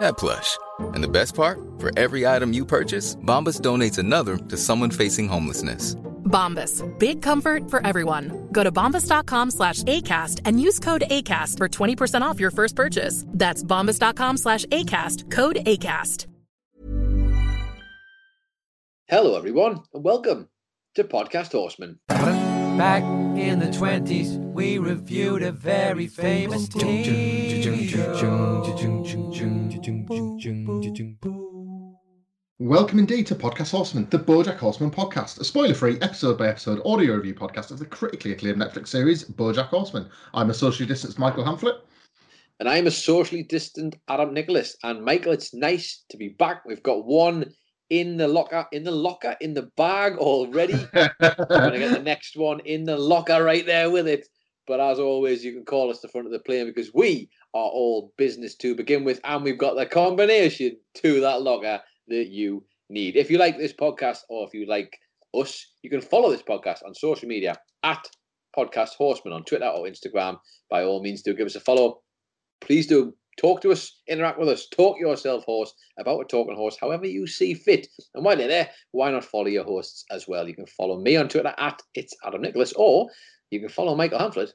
that plush. And the best part? For every item you purchase, Bombas donates another to someone facing homelessness. Bombas. Big comfort for everyone. Go to bombas.com slash ACAST and use code ACAST for 20% off your first purchase. That's bombas.com slash ACAST. Code ACAST. Hello, everyone, and welcome to Podcast Horseman. Back in the 20s, we reviewed a very famous team. Welcome indeed to Podcast Horseman, the Bojack Horseman podcast, a spoiler-free, episode-by-episode audio review podcast of the critically acclaimed Netflix series BoJack Horseman. I'm a socially distanced Michael Hamflet. And I'm a socially distant Adam Nicholas. And Michael, it's nice to be back. We've got one in the locker, in the locker, in the bag already. I'm going to get the next one in the locker right there with it. But as always, you can call us the front of the plane because we are all business to begin with, and we've got the combination to that locker that you need. If you like this podcast or if you like us, you can follow this podcast on social media at Podcast Horseman on Twitter or Instagram. By all means, do give us a follow. Please do talk to us, interact with us, talk yourself horse about a talking horse, however you see fit. And while you're there, why not follow your hosts as well? You can follow me on Twitter at it's Adam Nicholas, or you can follow Michael Hamflet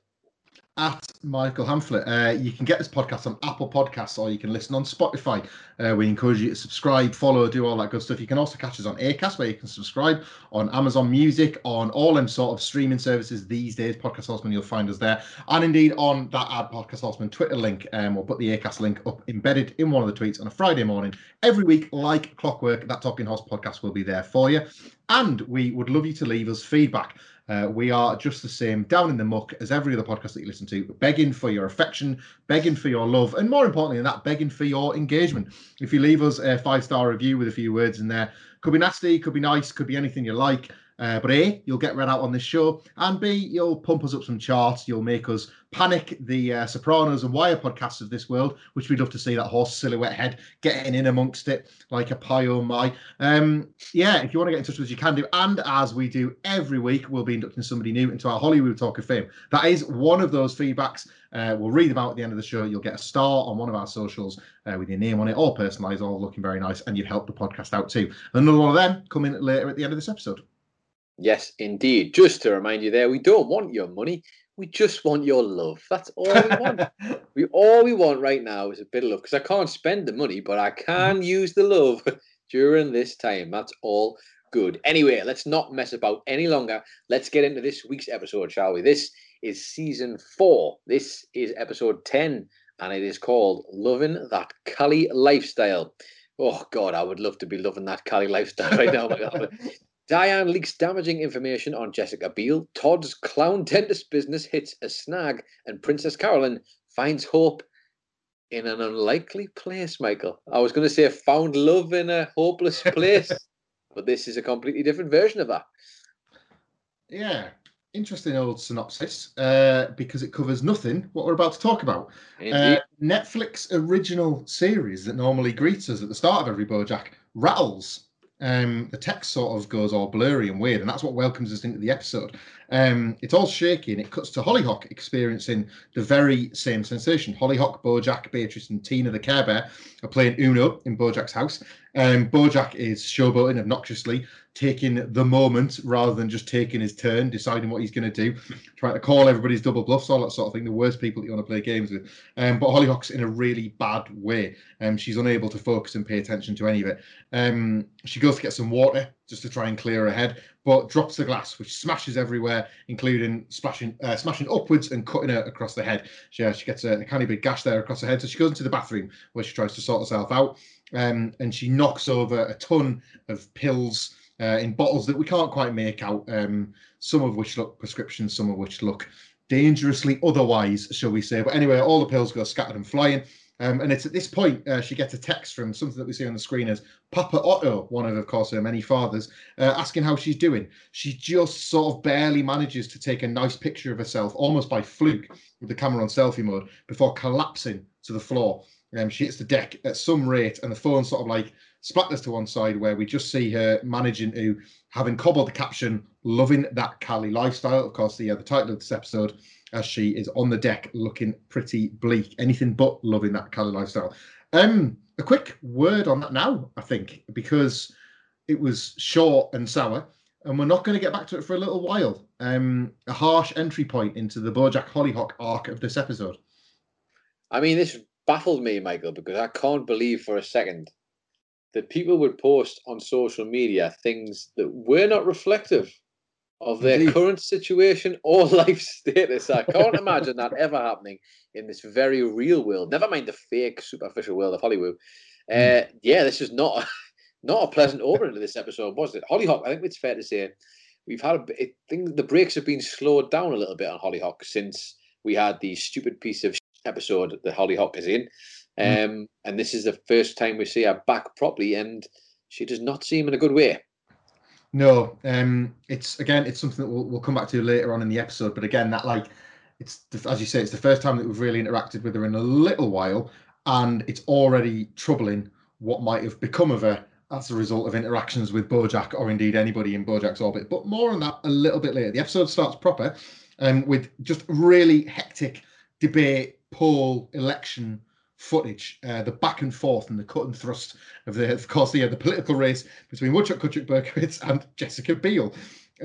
At Michael Hamflet. Uh, you can get this podcast on Apple Podcasts or you can listen on Spotify. Uh, we encourage you to subscribe, follow, do all that good stuff. You can also catch us on Acast, where you can subscribe, on Amazon Music, on all them sort of streaming services these days. Podcast Horseman, you'll find us there. And indeed on that ad Podcast Horseman Twitter link. Um, we'll put the Acast link up embedded in one of the tweets on a Friday morning. Every week, like clockwork, that Talking Horse podcast will be there for you. And we would love you to leave us feedback. Uh, we are just the same down in the muck as every other podcast that you listen to, begging for your affection, begging for your love, and more importantly than that, begging for your engagement. If you leave us a five star review with a few words in there, could be nasty, could be nice, could be anything you like. Uh, but A, you'll get read out on this show, and B, you'll pump us up some charts. You'll make us panic the uh, Sopranos and Wire podcasts of this world, which we'd love to see that horse silhouette head getting in amongst it like a pie oh my. Um, yeah, if you want to get in touch with us, you can do. And as we do every week, we'll be inducting somebody new into our Hollywood Talk of Fame. That is one of those feedbacks. Uh, we'll read them out at the end of the show. You'll get a star on one of our socials uh, with your name on it, all personalised, all looking very nice, and you've helped the podcast out too. Another one of them coming later at the end of this episode. Yes, indeed. Just to remind you there, we don't want your money. We just want your love. That's all we want. we all we want right now is a bit of love because I can't spend the money, but I can mm-hmm. use the love during this time. That's all good. Anyway, let's not mess about any longer. Let's get into this week's episode, shall we? This is season four. This is episode 10, and it is called Loving That Cali Lifestyle. Oh, God, I would love to be loving that Cali lifestyle right now. Diane leaks damaging information on Jessica Biel. Todd's clown dentist business hits a snag, and Princess Carolyn finds hope in an unlikely place. Michael, I was going to say found love in a hopeless place, but this is a completely different version of that. Yeah, interesting old synopsis uh, because it covers nothing what we're about to talk about. Uh, Netflix original series that normally greets us at the start of every BoJack rattles. Um, the text sort of goes all blurry and weird, and that's what welcomes us into the episode. Um, it's all shaky, and it cuts to Hollyhock experiencing the very same sensation. Hollyhock, Bojack, Beatrice, and Tina the Care Bear are playing Uno in Bojack's house. Um, Bojack is showboating obnoxiously, taking the moment rather than just taking his turn, deciding what he's going to do, trying to call everybody's double bluffs, all that sort of thing. The worst people that you want to play games with. Um, but Hollyhock's in a really bad way. Um, she's unable to focus and pay attention to any of it. Um, she goes to get some water just to try and clear her head, but drops the glass, which smashes everywhere, including splashing, uh, smashing upwards and cutting her across the head. She, uh, she gets a, a kind of big gash there across her head. So she goes into the bathroom where she tries to sort herself out. um, and she knocks over a ton of pills uh, in bottles that we can't quite make out. Um, some of which look prescriptions, some of which look dangerously otherwise, shall we say? But anyway, all the pills go scattered and flying. Um, and it's at this point uh, she gets a text from something that we see on the screen as Papa Otto, one of, of course, her many fathers, uh, asking how she's doing. She just sort of barely manages to take a nice picture of herself, almost by fluke, with the camera on selfie mode, before collapsing to the floor. Um, she hits the deck at some rate, and the phone sort of like splatters to one side, where we just see her managing to, having cobbled the caption, "Loving that Cali lifestyle." Of course, the uh, the title of this episode as she is on the deck looking pretty bleak. Anything but loving that kind of lifestyle. Um, a quick word on that now, I think, because it was short and sour, and we're not going to get back to it for a little while. Um, a harsh entry point into the Bojack Hollyhock arc of this episode. I mean, this baffled me, Michael, because I can't believe for a second that people would post on social media things that were not reflective of their Indeed. current situation or life status. I can't imagine that ever happening in this very real world. Never mind the fake, superficial world of Hollywood. Uh, yeah, this is not not a pleasant opening to this episode, was it? Hollyhock. I think it's fair to say we've had a bit. The breaks have been slowed down a little bit on Hollyhock since we had the stupid piece of episode that Hollyhock is in. Um, and this is the first time we see her back properly, and she does not seem in a good way. No, um, it's again, it's something that we'll, we'll come back to later on in the episode. But again, that like, it's as you say, it's the first time that we've really interacted with her in a little while, and it's already troubling what might have become of her as a result of interactions with Bojack or indeed anybody in Bojack's orbit. But more on that a little bit later. The episode starts proper, um, with just really hectic debate, poll, election footage, uh, the back and forth and the cut and thrust of the, of course, uh, the political race between Woodchuck Coodchuck Berkowitz and Jessica Biel,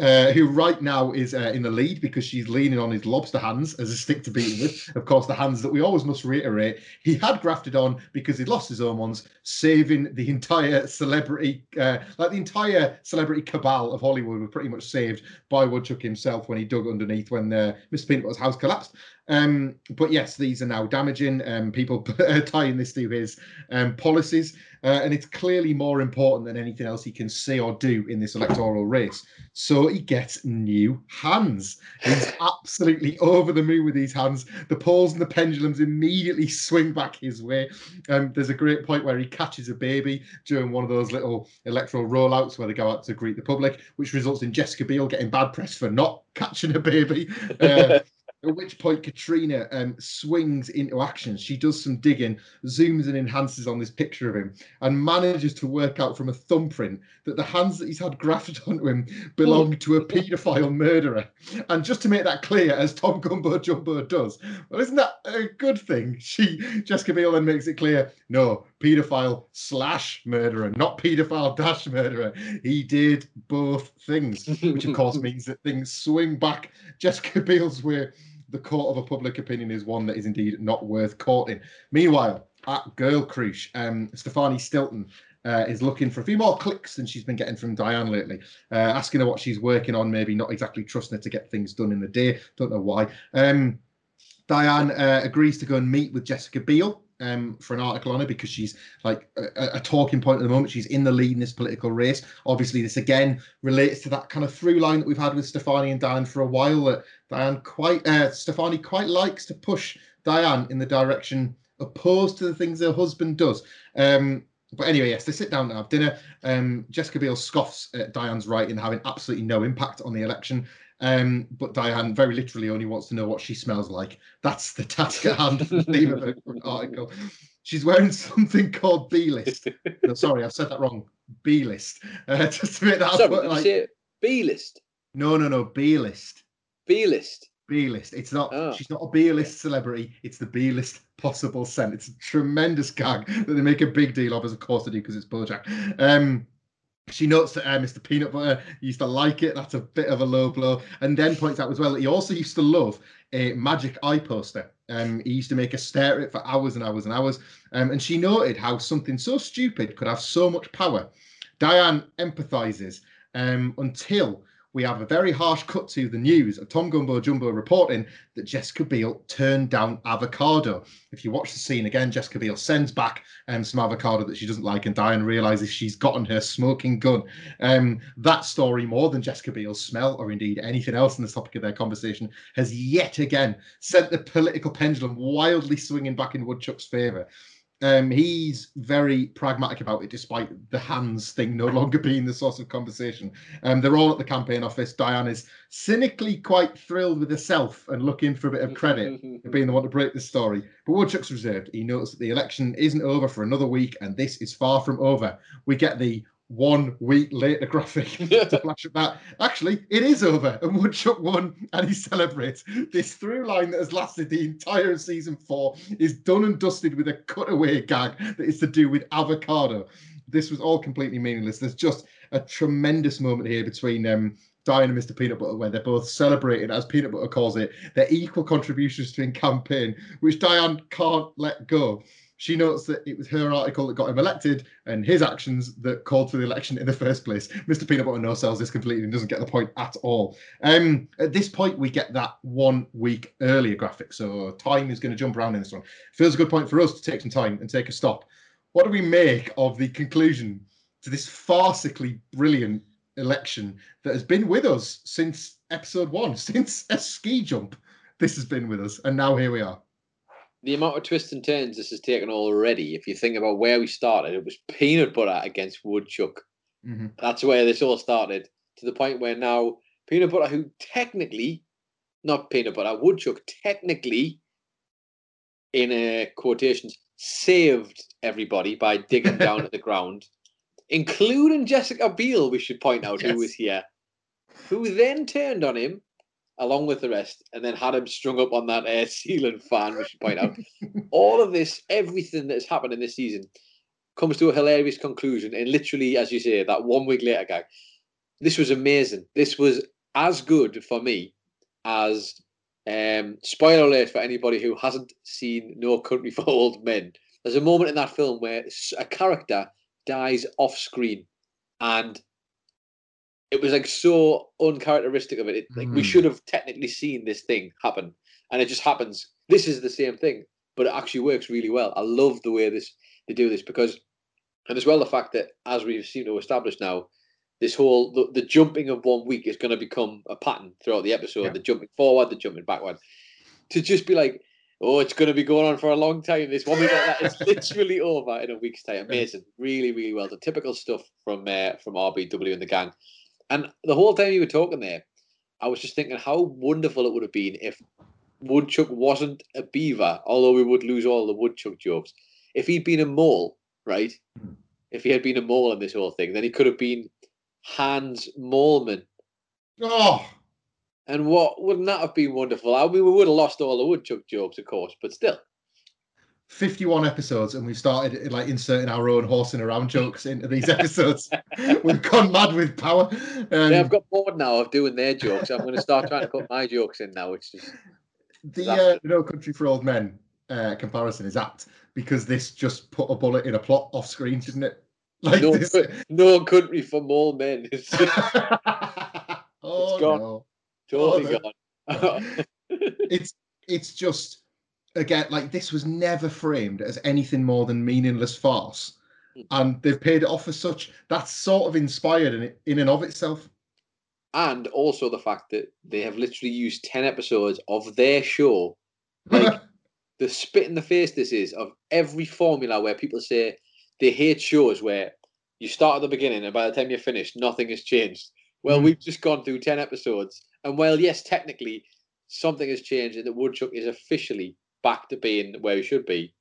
uh, who right now is uh, in the lead because she's leaning on his lobster hands as a stick to beat with. Of course, the hands that we always must reiterate he had grafted on because he'd lost his own ones, saving the entire celebrity, uh, like the entire celebrity cabal of Hollywood were pretty much saved by Woodchuck himself when he dug underneath when uh, Mr. Peanut Butter's house collapsed. Um, but yes, these are now damaging. Um, people tying this to his um, policies, uh, and it's clearly more important than anything else he can say or do in this electoral race. So he gets new hands. He's absolutely over the moon with these hands. The polls and the pendulums immediately swing back his way. Um, there's a great point where he catches a baby during one of those little electoral rollouts where they go out to greet the public, which results in Jessica Biel getting bad press for not catching a baby. Uh, at which point Katrina um, swings into action. She does some digging, zooms and enhances on this picture of him, and manages to work out from a thumbprint that the hands that he's had grafted onto him belong to a paedophile murderer. And just to make that clear, as Tom Gumbo Jumbo does, well, isn't that a good thing? She Jessica Biel then makes it clear, no, paedophile slash murderer, not paedophile dash murderer. He did both things, which of course means that things swing back Jessica Biel's way the court of a public opinion is one that is indeed not worth courting. Meanwhile, at Girl Croosh, um, Stefani Stilton uh, is looking for a few more clicks than she's been getting from Diane lately, uh, asking her what she's working on, maybe not exactly trusting her to get things done in the day. Don't know why. Um, Diane uh, agrees to go and meet with Jessica Biel um, for an article on her because she's like a, a talking point at the moment. She's in the lead in this political race. Obviously, this again relates to that kind of through line that we've had with Stefani and Diane for a while. That Diane quite, uh, Stefani quite likes to push Diane in the direction opposed to the things her husband does. Um, but anyway, yes, they sit down and have dinner. Um, Jessica Biel scoffs at Diane's right in having absolutely no impact on the election. Um, but Diane very literally only wants to know what she smells like. That's the task at hand for the theme of her article. She's wearing something called B list. No, sorry, I've said that wrong. B list. Uh, just to make that Sorry, you like, B list? no, no, no, B list. B list. B list. It's not. Oh. She's not a B list celebrity. It's the B list possible scent. It's a tremendous gag that they make a big deal of, as of course they do because it's BoJack. Um, she notes that uh, Mr. Peanut Butter used to like it. That's a bit of a low blow. And then points out as well that he also used to love a magic eye poster. Um, he used to make her stare at it for hours and hours and hours. Um, and she noted how something so stupid could have so much power. Diane empathizes um, until we have a very harsh cut to the news of Tom Gumbo Jumbo reporting that Jessica Biel turned down avocado. If you watch the scene again, Jessica Biel sends back um, some avocado that she doesn't like, and Diane realizes she's gotten her smoking gun. Um, that story, more than Jessica Biel's smell or indeed anything else in the topic of their conversation, has yet again sent the political pendulum wildly swinging back in Woodchuck's favour. Um, he's very pragmatic about it, despite the hands thing no longer being the source of conversation. Um, they're all at the campaign office. Diane is cynically quite thrilled with herself and looking for a bit of credit for being the one to break the story. But Woodchuck's reserved. He notes that the election isn't over for another week, and this is far from over. We get the one week later graphic to flash up that actually it is over and Woodchuck won and he celebrates. This through line that has lasted the entire of season four is done and dusted with a cutaway gag that is to do with avocado. This was all completely meaningless. There's just a tremendous moment here between um, Diane and Mr. Peanut Butter, where they're both celebrating, as Peanut Butter calls it, their equal contributions to the campaign, which Diane can't let go she notes that it was her article that got him elected and his actions that called for the election in the first place. Mr. Peanut Butter no sells this completely and doesn't get the point at all. Um, at this point, we get that one week earlier graphic. So time is going to jump around in this one. Feels a good point for us to take some time and take a stop. What do we make of the conclusion to this farcically brilliant election that has been with us since episode one, since a ski jump? This has been with us, and now here we are the amount of twists and turns this has taken already, if you think about where we started, it was peanut butter against woodchuck. Mm-hmm. That's where this all started, to the point where now peanut butter, who technically, not peanut butter, woodchuck technically, in uh, quotations, saved everybody by digging down at the ground, including Jessica Biel, we should point out, Yes. who was here, who then turned on him along with the rest, and then had him strung up on that air ceiling fan, we should point out. All of this, everything that has happened in this season, comes to a hilarious conclusion. And literally, as you say, that one week later gag, this was amazing. This was as good for me as um, spoiler alert for anybody who hasn't seen No Country for Old Men. There's a moment in that film where a character dies off screen, and it was like so uncharacteristic of it. it like we Mm. should have technically seen this thing happen, and it just happens. This is the same thing, but it actually works really well. I love the way this they do this because, and as well the fact that as we've seen to establish now, this whole the, the jumping of one week is going to become a pattern throughout the episode. Yeah. The jumping forward, the jumping backward, to just be like, oh, it's going to be going on for a long time. This one week like that, it's literally over in a week's time. Amazing, really, really well done. Typical stuff from uh, from RBW and the gang. And the whole time you were talking there, I was just thinking how wonderful it would have been if Woodchuck wasn't a beaver, although we would lose all the Woodchuck jokes. If he'd been a mole, right? Hmm. If he had been a mole in this whole thing, then he could have been Hans Moleman. Oh, And what wouldn't that have been wonderful? I mean, we would have lost all the Woodchuck jokes, of course, but still. 51 episodes and we've started like inserting our own horsing around jokes into these episodes. we've gone mad with power. Um, yeah, I've got bored now of doing their jokes. I'm going to start trying to put my jokes in now, which is the uh, No Country for Old Men uh, comparison is apt because this just put a bullet in a plot off screen, didn't it? Like no, this. no country for mole men. It's just oh gone. no. totally no. gone. It's it's just again like this was never framed as anything more than meaningless farce. And they've paid it off as such. That's sort of inspired in in and of itself. and also the fact that they have literally used 10 episodes of their show like the spit in the face this is of every formula where people say they hate shows where you start at the beginning and by the time you're finished nothing has changed well Mm. we've just gone through 10 episodes and while yes technically something has changed and that woodchuck is officially back to being where he should be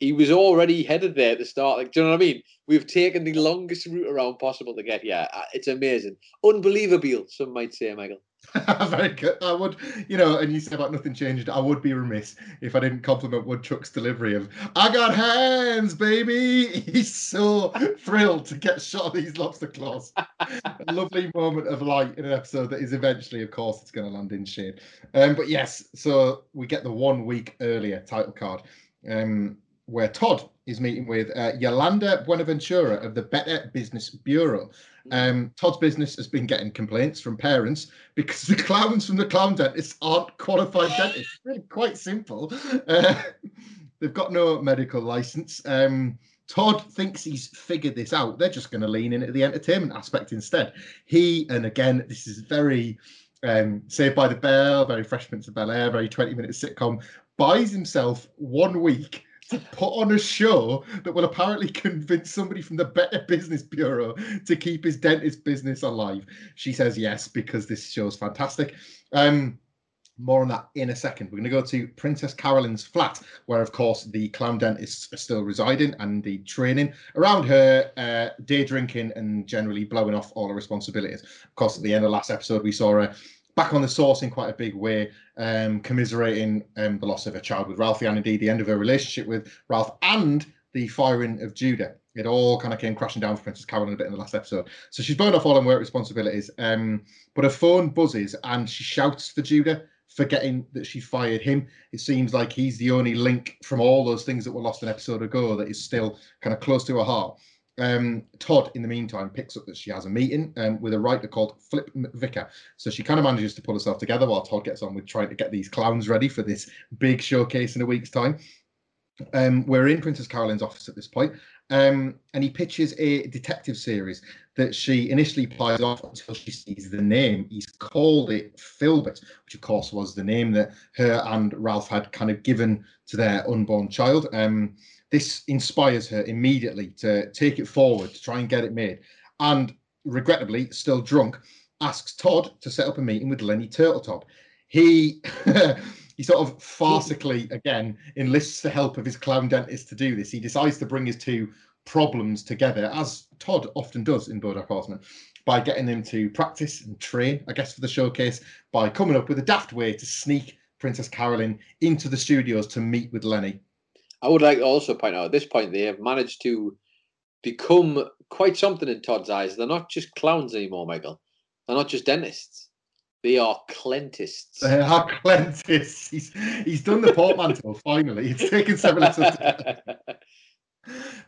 he was already headed there at the start like do you know what i mean we've taken the longest route around possible to get here Uh, it's amazing unbelievable some might say michael Very good. I would, you know, and you said about nothing changed. I would be remiss if I didn't compliment Woodchuck's delivery of "I got hands, baby." He's so thrilled to get shot of these lobster claws. a lovely moment of light in an episode that is eventually, of course, it's going to land in shade. Um, but yes, so we get the one week earlier title card. Um, where Todd is meeting with uh, Yolanda Buenaventura of the Better Business Bureau. Um, Todd's business has been getting complaints from parents because the clowns from the clown dentist aren't qualified dentists. It's really quite simple. Uh, they've got no medical license. Um, Todd thinks he's figured this out. They're just going to lean into the entertainment aspect instead. He, and again, this is very um, Saved by the Bell, very Fresh Prince of Bel Air, very 20 minute sitcom, buys himself one week to put on a show that will apparently convince somebody from the Better Business Bureau to keep his dentist business alive. She says yes because this show's fantastic. Um, more on that in a second. We're going to go to Princess Carolyn's flat, where, of course, the clown dentists are still residing and the training around her, uh, day drinking and generally blowing off all her responsibilities. Of course, at the end of last episode, we saw her back on the sauce in quite a big way, um, commiserating um, the loss of her child with Ralphie and indeed the end of her relationship with Ralph and the firing of Judah. It all kind of came crashing down for Princess Carolyn a bit in the last episode. So she's burned off all her work responsibilities, um, but her phone buzzes and she shouts for Judah, forgetting that she fired him. It seems like he's the only link from all those things that were lost an episode ago that is still kind of close to her heart. Um, Todd, in the meantime, picks up that she has a meeting um, with a writer called Flip Vicker. So she kind of manages to pull herself together while Todd gets on with trying to get these clowns ready for this big showcase in a week's time. Um, we're in Princess Carolyn's office at this point, um, and he pitches a detective series that she initially plies off until she sees the name. He's called it Filbert, which of course was the name that her and Ralph had kind of given to their unborn child. Um, this inspires her immediately to take it forward to try and get it made. And regrettably, still drunk, asks Todd to set up a meeting with Lenny Turtletop. He he sort of farcically again enlists the help of his clown dentist to do this. He decides to bring his two problems together, as Todd often does in Bojack Horseman, by getting them to practice and train, I guess, for the showcase, by coming up with a daft way to sneak Princess Carolyn into the studios to meet with Lenny. I would like to also point out at this point they have managed to become quite something in Todd's eyes. They're not just clowns anymore, Michael. They're not just dentists. They are clentists. They are clentists. He's he's done the portmanteau finally. It's taken several episodes.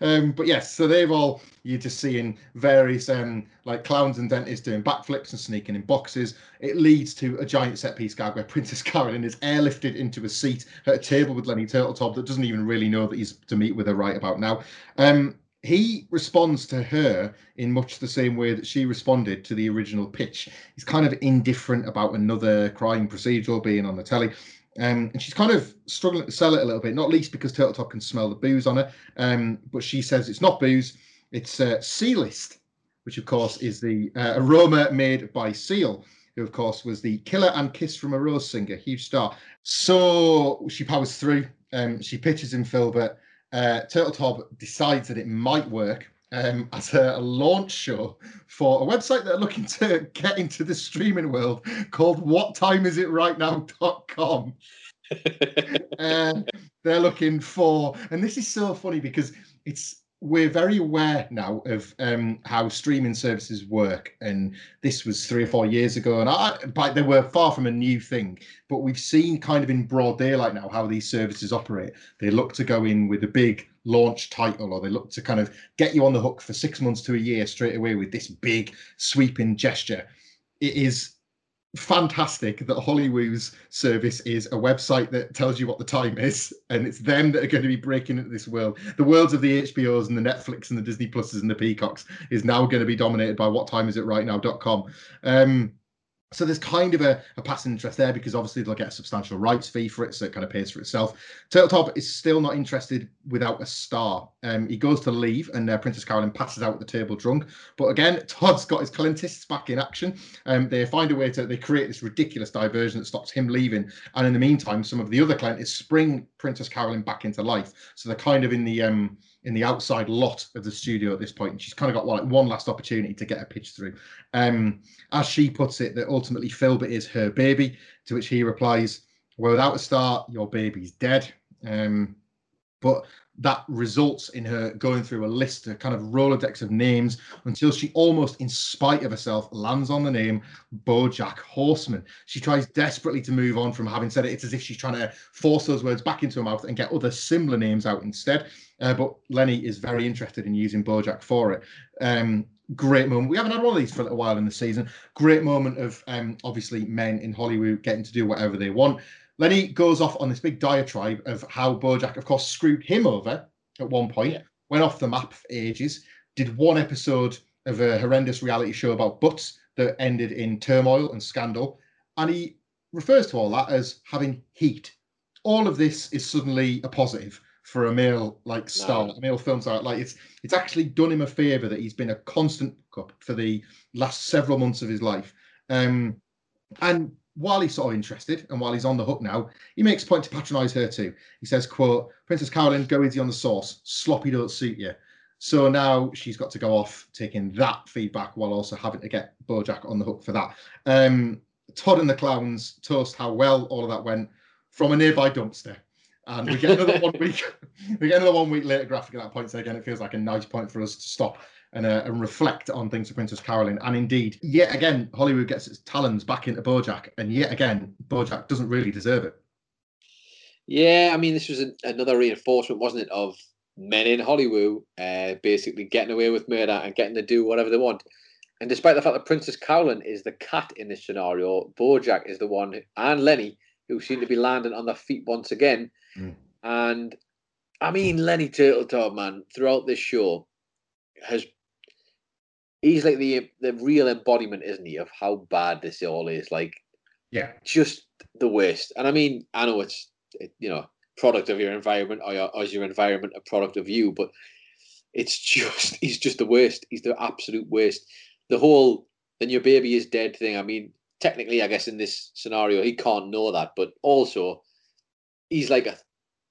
Um, but yes, so they've all you're just seeing various um, like clowns and dentists doing backflips and sneaking in boxes. It leads to a giant set piece gag where Princess Carolyn is airlifted into a seat at a table with Lenny Turtletop that doesn't even really know that he's to meet with her right about now. Um, he responds to her in much the same way that she responded to the original pitch. He's kind of indifferent about another crime procedural being on the telly. Um, and she's kind of struggling to sell it a little bit, not least because Turtletop can smell the booze on her. Um, but she says it's not booze, it's uh, Sealist, which of course is the uh, aroma made by Seal, who of course was the Killer and Kiss from a Rose singer, huge star. So she powers through. Um, she pitches in Filbert. Uh, Turtletop decides that it might work um, as a, a, launch show for a website that are looking to get into the streaming world called whattimeisitRightNow.com. uh, they're looking for, and this is so funny because it's we're very aware now of um, how streaming services work, and this was three or four years ago, and I, but they were far from a new thing. But we've seen kind of in broad daylight now how these services operate. They look to go in with a big launch title, or they look to kind of get you on the hook for six months to a year straight away with this big sweeping gesture. It is fantastic that Hollywood's service is a website that tells you what the time is, and it's them that are going to be breaking into this world. The worlds of the HBOs and the Netflix and the Disney Pluses and the Peacocks is now going to be dominated by what time is it right now.com. Um, so there's kind of a, a passing interest there because obviously they'll get a substantial rights fee for it, so it kind of pays for itself. Turtletop is still not interested without a star. Um, he goes to leave, and uh, Princess Carolyn passes out at the table drunk. But again, Todd's got his Clentists back in action. Um, they find a way to they create this ridiculous diversion that stops him leaving, and in the meantime, some of the other Clentists spring Princess Carolyn back into life. So they're kind of in the um, in the outside lot of the studio at this point, and she's kind of got like one last opportunity to get a pitch through. Um, as she puts it, that ultimately Filbert is her baby, to which he replies, "Well, without a start, your baby's dead." Um, but that results in her going through a list, a kind of Rolodex of names, until she almost, in spite of herself, lands on the name Bojack Horseman. She tries desperately to move on from having said it. It's as if she's trying to force those words back into her mouth and get other similar names out instead. Uh, but Lenny is very interested in using Bojack for it. Um, great moment. We haven't had one of these for a little while in the season. Great moment of um, obviously men in Hollywood getting to do whatever they want. Lenny goes off on this big diatribe of how Bojack, of course, screwed him over at one point, yeah. went off the map for ages, did one episode of a horrendous reality show about butts that ended in turmoil and scandal. And he refers to all that as having heat. All of this is suddenly a positive for a male like star, no. a male film star. Like it's it's actually done him a favour that he's been a constant cup for the last several months of his life. Um, and while he's sort of interested and while he's on the hook now, he makes point to patronise her too. He says, "quote Princess Carolyn, go easy on the sauce. Sloppy don't suit you." So now she's got to go off taking that feedback while also having to get Bojack on the hook for that. Um, Todd and the clowns toast how well all of that went from a nearby dumpster. And we get another one week. We get another one week later graphic at that point. So again, it feels like a nice point for us to stop and, uh, and reflect on things for Princess Carolyn. And indeed, yet again, Hollywood gets its talons back into Bojack, and yet again, Bojack doesn't really deserve it. Yeah, I mean, this was a, another reinforcement, wasn't it, of men in Hollywood uh, basically getting away with murder and getting to do whatever they want. And despite the fact that Princess Carolyn is the cat in this scenario, Bojack is the one, and Lenny, who seem to be landing on their feet once again. Mm. And I mean, Lenny Turtletop, man, throughout this show has he's like the the real embodiment, isn't he, of how bad this all is? Like, yeah, just the worst. And I mean, I know it's you know product of your environment, or, your, or is your environment a product of you? But it's just he's just the worst. He's the absolute worst. The whole then your baby is dead thing. I mean, technically, I guess in this scenario, he can't know that, but also he's like a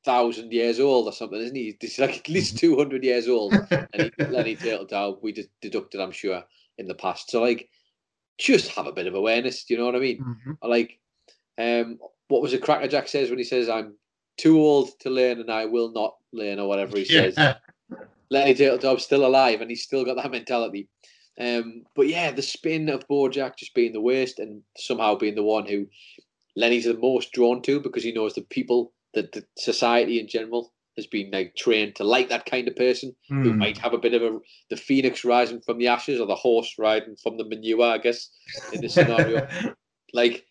thousand years old or something, isn't he? He's like at least two hundred years old. and he, Lenny Turtletop, we just deducted, I'm sure, in the past. So like, just have a bit of awareness. Do you know what I mean? Mm-hmm. Like, um, what was it? Crackerjack says when he says, "I'm too old to learn and I will not learn," or whatever he says. Lenny Turtletop's still alive and he's still got that mentality. Um, but yeah, the spin of Bojack just being the worst and somehow being the one who Lenny's the most drawn to because he knows the people that the society in general has been like trained to like that kind of person mm. who hmm. might have a bit of a the phoenix rising from the ashes or the horse riding from the manure, I guess, in this scenario. like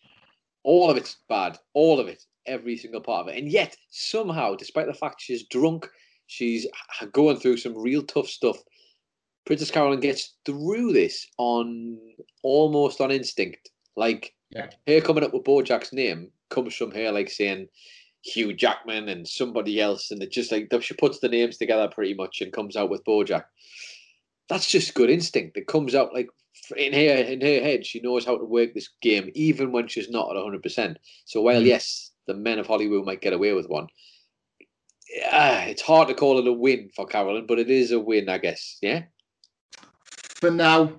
all of it's bad, all of it, every single part of it, and yet somehow, despite the fact she's drunk, she's going through some real tough stuff. Princess Carolyn gets through this on almost on instinct. Like yeah. her coming up with Bojack's name comes from her like saying, Hugh Jackman and somebody else, and it just like she puts the names together pretty much and comes out with Bojack. That's just good instinct. It comes out like in her in her head. She knows how to work this game, even when she's not at hundred percent. So while mm. yes, the men of Hollywood might get away with one, yeah, it's hard to call it a win for Carolyn, but it is a win, I guess. Yeah. For now,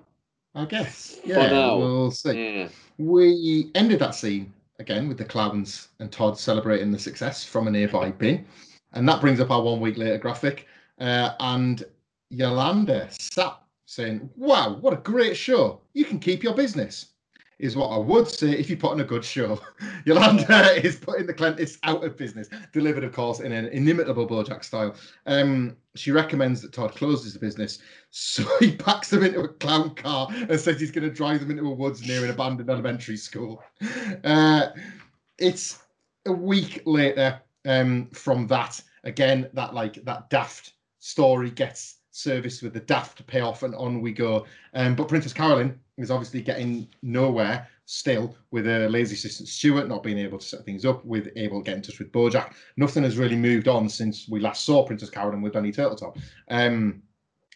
I guess. Yeah, we'll see. Yeah. We ended that scene again with the clowns and Todd celebrating the success from a nearby bin. And that brings up our one week later graphic. Uh, and Yolanda sat saying, Wow, what a great show. You can keep your business is what I would say if you put on a good show. Yolanda is putting the Clentists out of business, delivered, of course, in an inimitable Bojack style. Um, she recommends that Todd closes the business, so he packs them into a clown car and says he's going to drive them into a woods near an abandoned elementary school. Uh, it's a week later um, from that. Again, that like that daft story gets serviced with the daft payoff, and on we go. Um, but Princess Carolyn is obviously getting nowhere still with a lazy assistant Stewart not being able to set things up, with able to get in touch with Bojack. Nothing has really moved on since we last saw Princess Carolyn with Benny Turtletop. Um,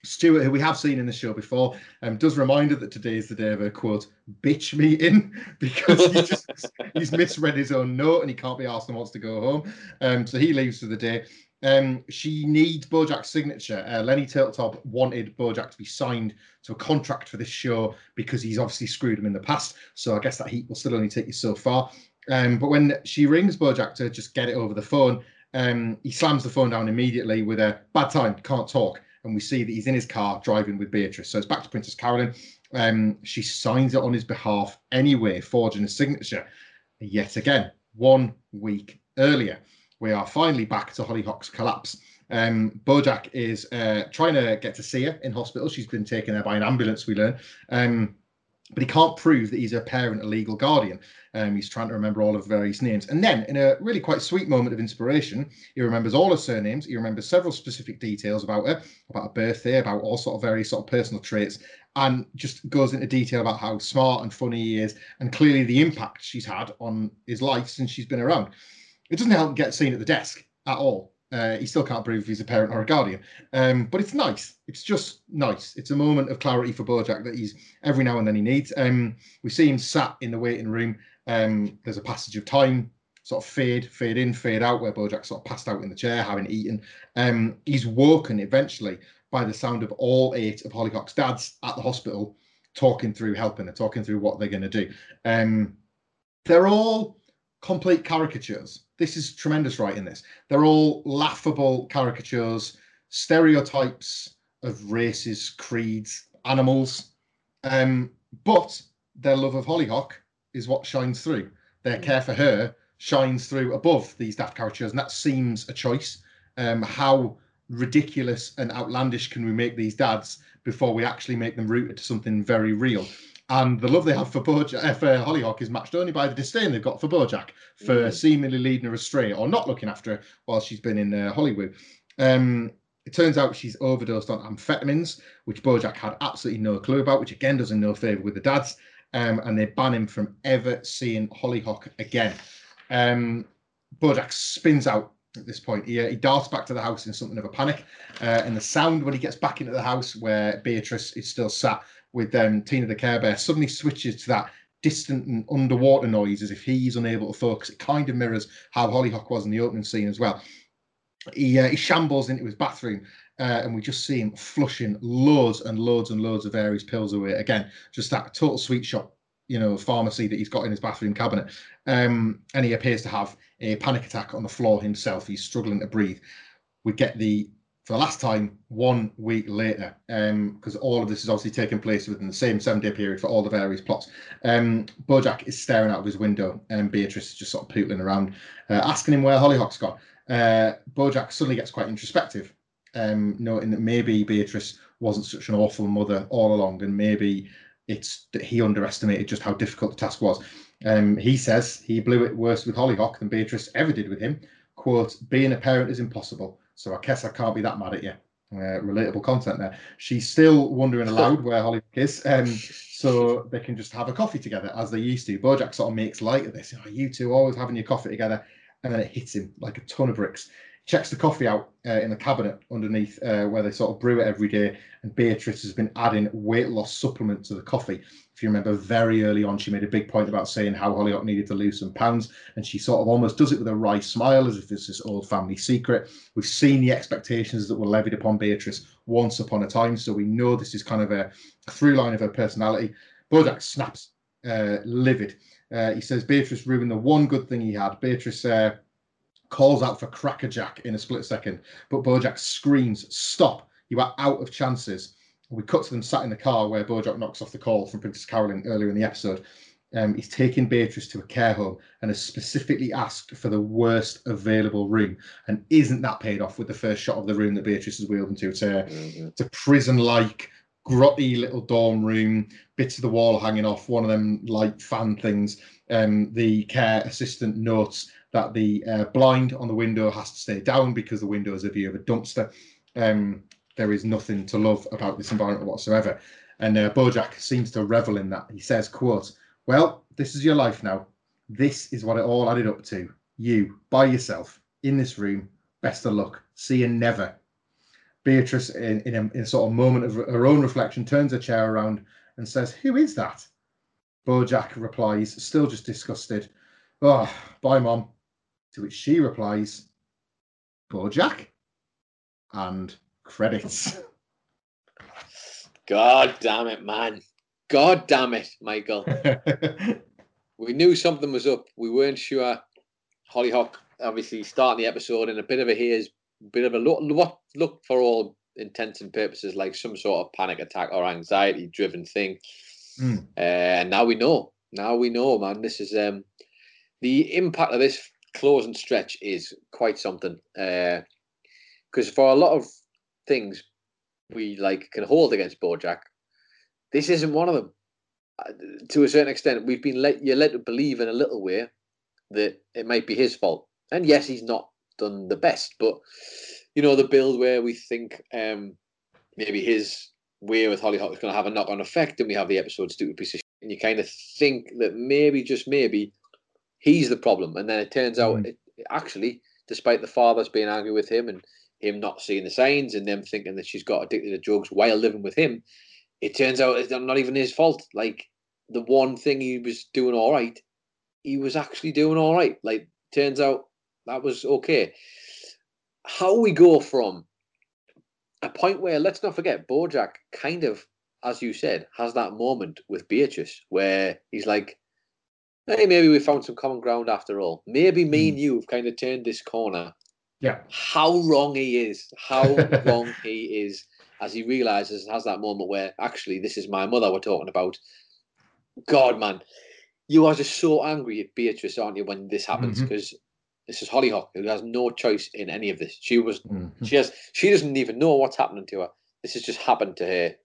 Stuart, who we have seen in the show before, um, does remind her that today is the day of a quote bitch meeting because he just, he's misread his own note and he can't be asked and wants to go home. Um, so he leaves for the day. Um, she needs Bojack's signature. Uh, Lenny Turtletop wanted Bojack to be signed to a contract for this show because he's obviously screwed him in the past. So I guess that heat will still only take you so far. Um, but when she rings Bojack to just get it over the phone, Um, he slams the phone down immediately with a bad time, can't talk. And we see that he's in his car driving with Beatrice. So it's back to Princess Carolyn. Um, she signs it on his behalf anyway, forging a signature. Yet again, one week earlier, we are finally back to Hollyhock's collapse. Um, Bojack is uh, trying to get to see her in hospital. She's been taken there by an ambulance, we learn. Um, but he can't prove that he's a parent, a legal guardian. Um, he's trying to remember all of various names. And then, in a really quite sweet moment of inspiration, he remembers all her surnames. He remembers several specific details about her, about her birthday, about all sort of various sort of personal traits, and just goes into detail about how smart and funny he is, and clearly the impact she's had on his life since she's been around. It doesn't help get seen at the desk at all. Uh, he still can't prove he's a parent or a guardian. Um, but it's nice. It's just nice. It's a moment of clarity for Bojack that he's every now and then he needs. Um, we see him sat in the waiting room. Um, there's a passage of time, sort of fade, fade in, fade out, where Bojack sort of passed out in the chair, having eaten. Um, he's woken eventually by the sound of all eight of Hollyhock's dads at the hospital talking through helping her, talking through what they're going to do. Um, they're all complete caricatures. This is tremendous writing. This they're all laughable caricatures, stereotypes of races, creeds, animals. Um, but their love of Hollyhock is what shines through. Their care for her shines through above these daft caricatures, and that seems a choice. Um, how ridiculous and outlandish can we make these dads before we actually make them rooted to something very real? And the love they have for Bojack, uh, for Hollyhock is matched only by the disdain they've got for Bojack for mm. seemingly leading her astray or not looking after her while she's been in uh, Hollywood. Um, it turns out she's overdosed on amphetamines, which Bojack had absolutely no clue about, which again does him no favour with the dads. Um, and they ban him from ever seeing Hollyhock again. Um, Bojack spins out at this point. He, uh, he darts back to the house in something of a panic. Uh, and the sound when he gets back into the house where Beatrice is still sat with um, Tina the Care Bear suddenly switches to that distant and underwater noise as if he's unable to focus. It kind of mirrors how Hollyhock was in the opening scene as well. He, uh, he shambles into his bathroom uh, and we just see him flushing loads and loads and loads of various pills away. Again, just that total sweet shop, you know, pharmacy that he's got in his bathroom cabinet. Um, and he appears to have a panic attack on the floor himself. He's struggling to breathe. We get the for the last time one week later, because um, all of this is obviously taking place within the same seven day period for all the various plots. Um, Bojack is staring out of his window, and Beatrice is just sort of pootling around, uh, asking him where Hollyhock's gone. Uh, Bojack suddenly gets quite introspective, um, noting that maybe Beatrice wasn't such an awful mother all along, and maybe it's that he underestimated just how difficult the task was. Um, he says he blew it worse with Hollyhock than Beatrice ever did with him. Quote, being a parent is impossible so I guess I can't be that mad at you. Uh, relatable content there. She's still wondering aloud where Holly is, um, so they can just have a coffee together as they used to. Bojack sort of makes light of this. Oh, you two always having your coffee together, and then it hits him like a ton of bricks. Checks the coffee out uh, in the cabinet underneath uh, where they sort of brew it every day, and Beatrice has been adding weight loss supplement to the coffee if you remember very early on, she made a big point about saying how Hollyhock needed to lose some pounds, and she sort of almost does it with a wry smile as if it's this old family secret. We've seen the expectations that were levied upon Beatrice once upon a time, so we know this is kind of a through line of her personality. Bojack snaps, uh, livid. Uh, he says Beatrice ruined the one good thing he had. Beatrice uh, calls out for Crackerjack in a split second, but Bojack screams, "Stop! You are out of chances." we cut to them sat in the car where Bojack knocks off the call from Princess Carolyn earlier in the episode. Um, he's taken Beatrice to a care home and has specifically asked for the worst available room. And isn't that paid off with the first shot of the room that Beatrice is wheeled into? It's a, mm-hmm. it's a prison-like, grotty little dorm room, bits of the wall hanging off, one of them light fan things. Um, the care assistant notes that the uh, blind on the window has to stay down because the window is a view of a dumpster. Um, there is nothing to love about this environment whatsoever. And uh, Bojack seems to revel in that. He says, quote, well, this is your life now. This is what it all added up to. You, by yourself, in this room. Best of luck. See you never. Beatrice, in, in, a, in a sort of moment of her own reflection, turns her chair around and says, Who is that? Bojack replies, still just disgusted, Oh, bye, Mom. To which she replies, Bojack? And Credits. God damn it, man. God damn it, Michael. we knew something was up. We weren't sure Hollyhock obviously starting the episode in a bit of a haze, bit of a look, what look for all intents and purposes like some sort of panic attack or anxiety driven thing. Mm. Uh, and now we know. Now we know, man. This is um the impact of this closing stretch is quite something. Because for a lot of things we like can hold against Bojack, this isn't one of them. Uh, To a certain extent, we've been let you're led to believe in a little way that it might be his fault. And yes, he's not done the best, but you know the build where we think um maybe his way with Hollyhock is going to have a knock-on effect, and we have the episode "Stupid Piece of Shit," and you kind of think that maybe, just maybe, he's the problem, and then it turns out Mm. it, actually, despite the father's being angry with him and him not seeing the signs and them thinking that she's got addicted to drugs while living with him, it turns out it's not even his fault. Like the one thing he was doing all right, he was actually doing all right. Like turns out that was okay. How we go from a point where let's not forget Bojack kind of, as you said, has that moment with Beatrice where he's like, Hey, maybe we found some common ground after all. Maybe me and you have kind of turned this corner. Yeah. How wrong he is. How wrong he is as he realizes has that moment where actually this is my mother we're talking about. God, man, you are just so angry at Beatrice, aren't you, when this happens? Because this is Hollyhock who has no choice in any of this. She was Mhm. she has she doesn't even know what's happening to her. This has just happened to her.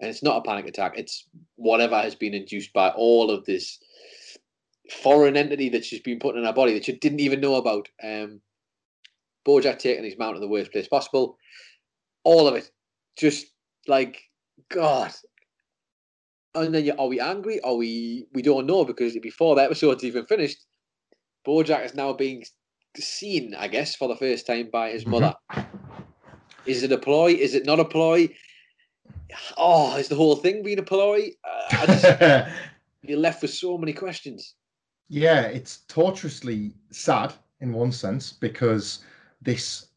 And it's not a panic attack. It's whatever has been induced by all of this foreign entity that she's been putting in her body that she didn't even know about. Um Bojack taking his mount to the worst place possible. All of it. Just like God. And then you, are we angry? Are we we don't know because before the episode's even finished, Bojack is now being seen, I guess, for the first time by his Mhm. mother. Is it a ploy? Is it not a ploy? Oh, is the whole thing being a ploy? Uh, just, you're left with so many questions. Yeah, it's torturously sad in one sense because this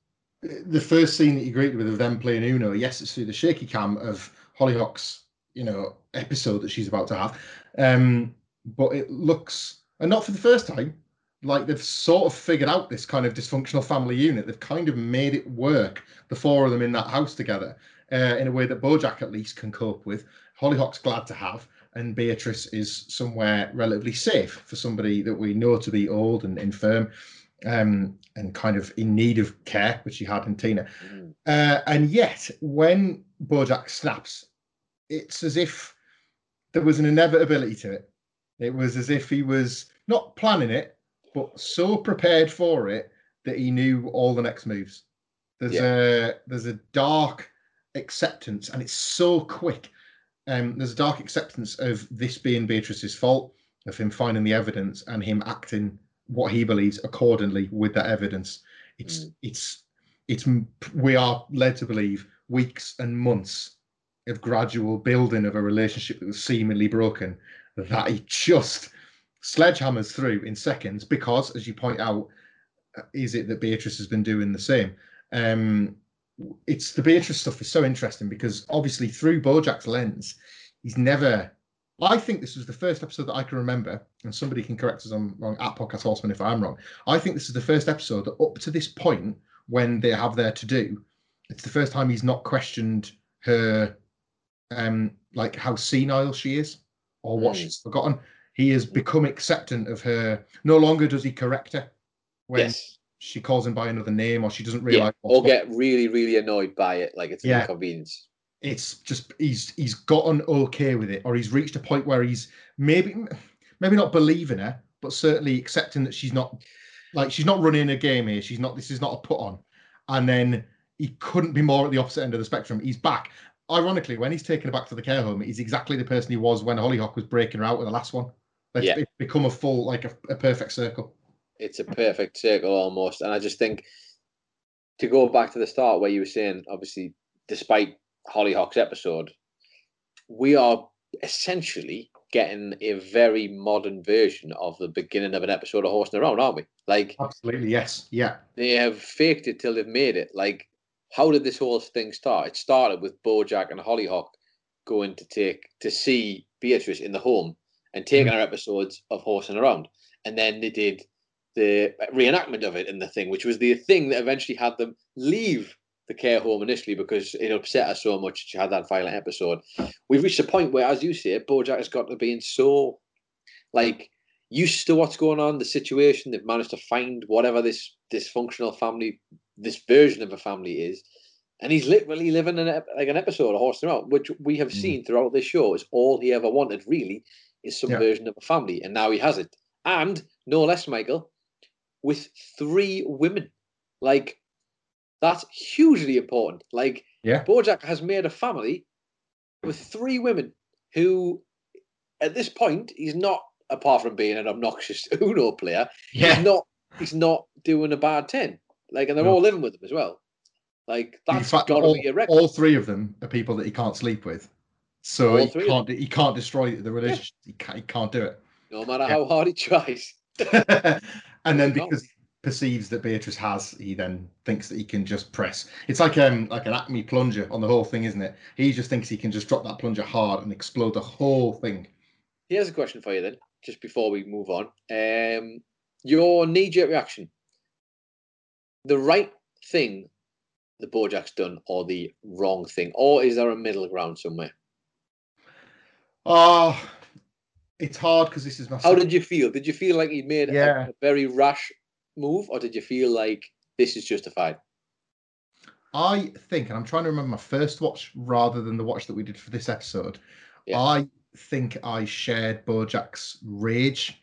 the first scene that you greeted with of them playing Uno, yes, it's through the shaky cam of Hollyhock's, you know, episode that she's about to have. Um, but it looks and not for the first time, like they've sort of figured out this kind of dysfunctional family unit. They've kind of made it work, the four of them in that house together, uh, in a way that Bojack at least can cope with. Hollyhock's glad to have, and Beatrice is somewhere relatively safe for somebody that we know to be old and infirm, um, and kind of in need of care, which she had in Tina. Mm. Uh, and yet, when Bojack snaps, it's as if there was an inevitability to it. It was as if he was not planning it, but so prepared for it that he knew all the next moves. There's a there's a dark acceptance, and it's so quick. Um, there's a dark acceptance of this being Beatrice's fault, of him finding the evidence and him acting what he believes accordingly with that evidence. It's it's it's we are led to believe weeks and months of gradual building of a relationship that was seemingly broken that he just sledgehammers through in seconds because, as you point out, uh, is it that Beatrice has been doing the same? Um, it's the Beatrice stuff is so interesting because obviously through Bojack's lens, he's never. I think this was the first episode that I can remember, and somebody can correct us on wrong at Podcast Horseman if I'm wrong. I think this is the first episode that up to this point, when they have their to do, it's the first time he's not questioned her, um, like how senile she is or what Mm. she's forgotten. He has become acceptant of her. No longer does he correct her when yes. She calls him by another name or she doesn't Yeah. realize. Or what's get really, really annoyed by it, like it's an Yeah. inconvenience. it's just he's he's gotten okay with it or he's reached a point where he's maybe maybe not believing her but certainly accepting that she's not like she's not running a game here she's not this is not a put on and then he couldn't be more at the opposite end of the spectrum he's back ironically when he's taken her back to the care home he's exactly the person he was when hollyhock was breaking her out with the last one Like, Yeah. it's become a full like a, a perfect circle It's a perfect circle almost. And I just think to go back to the start where you were saying, obviously, despite Hollyhock's episode, we are essentially getting a very modern version of the beginning of an episode of Horsing Around, aren't we? Like absolutely yes yeah they have faked it till they've made it. Like, how did this whole thing start? It started with Bojack and Hollyhock going to take to see Beatrice in the home and taking mm. her episodes of Horsing Around. And then they did the reenactment of it in the thing, which was the thing that eventually had them leave the care home initially because it upset her so much. She had that violent episode. We've reached a point where, as you say, BoJack has got to being so like used to what's going on, the situation. They've managed to find whatever this dysfunctional family, this version of a family is, and he's literally living in a, like an episode of Horse Out, which we have Mm. seen throughout this show. Is all he ever wanted really is some Yeah. version of a family, and now he has it, and no less, Michael, with three women. Like that's hugely important. Like Yeah. BoJack has made a family with three women who, at this point, he's not. Apart from being an obnoxious Uno player, Yeah. he's not. He's not doing a bad ten. Like, and they're No. all living with him as well. Like that's fact, got to all, be a record. all three of them are people that he can't sleep with. So All he can't he can't destroy the relationship. He, can't, he can't do it. no matter yeah. how hard he tries. and then because he perceives that Beatrice has, he then thinks that he can just press. It's like um like an Acme plunger on the whole thing, isn't it? He just thinks he can just drop that plunger hard and explode the whole thing. Here's a question for you then, just before we move on. Um, your knee-jerk reaction: the right thing the Bojack's done, or the wrong thing, or is there a middle ground somewhere? Oh, it's hard because this is my. How second- did you feel? Did you feel like he made a- Yeah. a, very rash move, or did you feel like this is justified? I think, and I'm trying to remember my first watch rather than the watch that we did for this episode. Yeah. I think I shared Bojack's rage.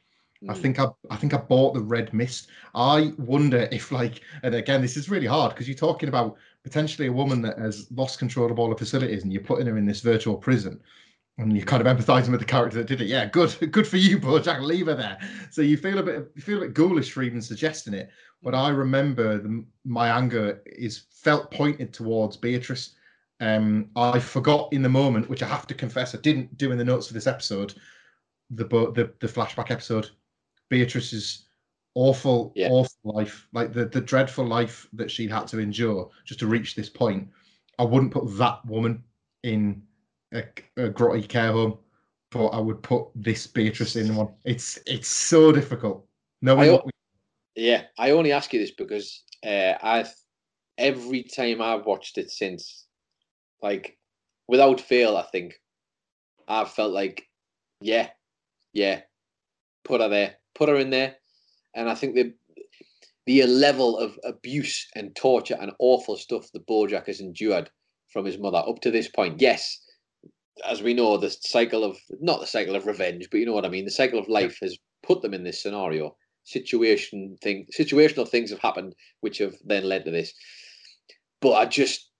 I Mm. think I, I think I bought the red mist. I wonder if, like, and again, this is really hard because you're talking about potentially a woman that has lost control of all the facilities, and you're putting her in this virtual prison, and you're kind of empathizing with the character that did it. Yeah, good, good for you, Bojack. Leave her there. So you feel a bit, you feel a bit ghoulish for even suggesting it. But I remember the, my anger is felt pointed towards Beatrice. Um, I forgot in the moment, which I have to confess I didn't do in the notes for this episode, the the the flashback episode, Beatrice's awful, Yeah. awful life, like the the dreadful life that she'd had to endure just to reach this point. I wouldn't put that woman in a, a grotty care home, but I would put this Beatrice in one. It's it's so difficult. Knowing I- what we, Yeah, I only ask you this because uh, I've every time I've watched it since, like without fail, I think I've felt like, yeah, yeah, put her there, put her in there, and I think the the level of abuse and torture and awful stuff that Bojack has endured from his mother up to this point, yes. As we know, the cycle of not the cycle of revenge, but you know what I mean. The cycle of life has put them in this scenario. Situation thing situational things have happened which have then led to this. But i just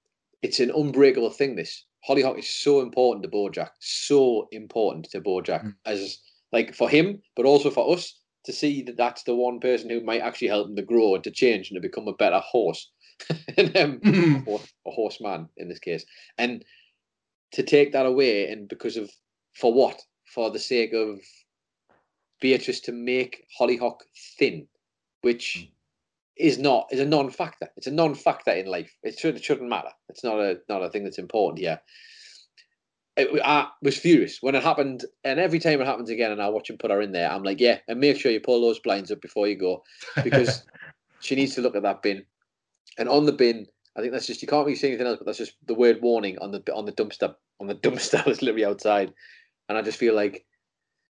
it's an unbreakable thing this. Hollyhock is so important to bojack so important to bojack Mm. as like for him but also for us to see that that's the one person who might actually help him to grow and to change and to become a better horse. And um, or a horseman in this case. And to take that away and because of for what for the sake of Beatrice to make Hollyhock thin, which hmm. is not is a non-factor. It's a non-factor in life. It should it shouldn't matter. It's not a not a thing that's important here. It, I was furious when it happened, and every time it happens again, and I watch him put her in there, I'm like, yeah, and make sure you pull those blinds up before you go, because she needs to look at that bin. And on the bin, I think that's just you can't really see anything else, but that's just the word warning on the on the dumpster on the dumpster that's literally outside. And I just feel like,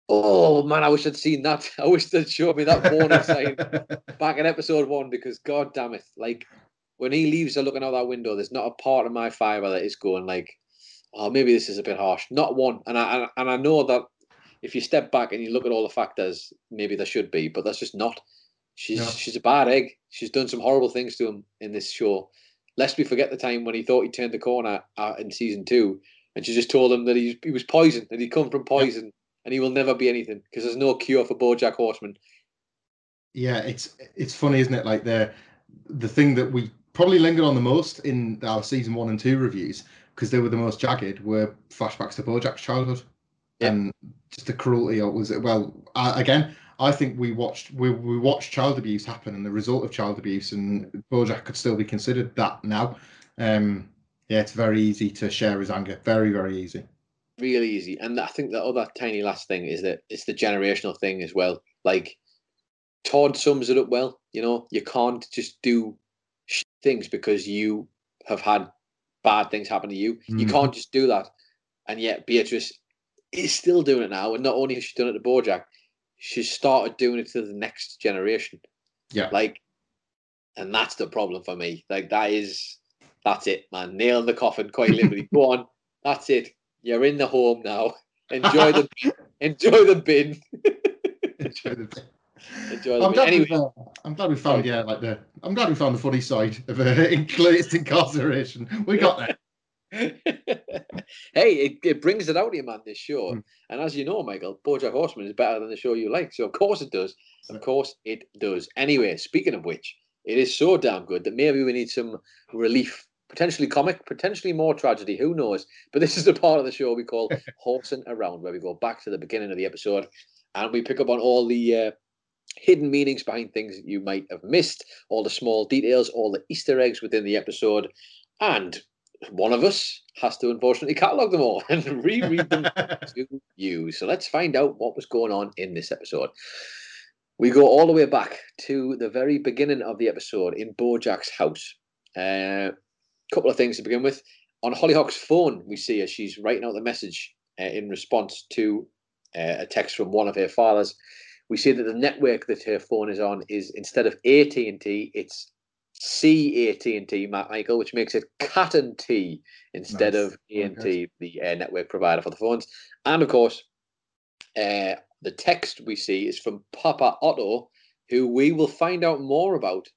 oh man, I wish I'd seen that. I wish they'd showed me that warning sign back in episode one because god damn it, like when he leaves her looking out that window, there's not a part of my fibre that is going like, oh maybe this is a bit harsh. Not one. And I and, and I know that if you step back and you look at all the factors, maybe there should be, but that's just not. She's No. she's a bad egg. She's done some horrible things to him in this show. Lest we forget the time when he thought he turned the corner uh, in season two, and she just told him that he, he was poison, that he'd come from poison, and he will never be anything because there's no cure for BoJack Horseman. yeah, it's it's funny, isn't it? Like the the thing that we probably lingered on the most in our season one and two reviews because they were the most jagged were flashbacks to Bojack's childhood Yeah. and just the cruelty. Or was it? Well, I, again, I think we watched we we watched child abuse happen and the result of child abuse, and Bojack could still be considered that now. Um, yeah, it's very easy to share his anger. Very very easy. Really easy. And I think the other tiny last thing is that it's the generational thing as well. Like Todd sums it up well. You know, you can't just do sh- things because you have had bad things happen to you. You Mhm. can't just do that. And yet Beatrice is still doing it now. And not only has she done it to Bojack, she's started doing it to the next generation. Yeah. Like, and that's the problem for me. Like, that is, that's it, man. Nail in the coffin, quite literally. Go on. That's it. You're in the home now. Enjoy the enjoy the bin. Enjoy the- Enjoy the I'm bin. glad, Anyway, uh, I'm glad we found yeah like the I'm glad we found the funny side of uh, latest incarceration. We got there. hey, it, it brings it out of you, man, this show. Mm. And as you know, Michael, Bojack Horseman is better than the show you like. So, of course, it does. Of course, it does. Anyway, speaking of which, it is so damn good that maybe we need some relief, potentially comic, potentially more tragedy. Who knows? But this is the part of the show we call Horsing Around, where we go back to the beginning of the episode and we pick up on all the. Uh, hidden meanings behind things that you might have missed, all the small details, all the Easter eggs within the episode, and one of us has to unfortunately catalog them all and reread them to you. So let's find out what was going on in this episode. We go all the way back to the very beginning of the episode in Bojack's house. A couple of things to begin with. On Hollyhock's phone, we see her. She's writing out the message uh, in response to uh, a text from one of her fathers. We see that the network that her phone is on is instead of AT and T, it's C AT and T, Michael, which makes it Cat and T instead Nice. of A and T, the uh, network provider for the phones. And of course, uh, the text we see is from Papa Otto, who we will find out more about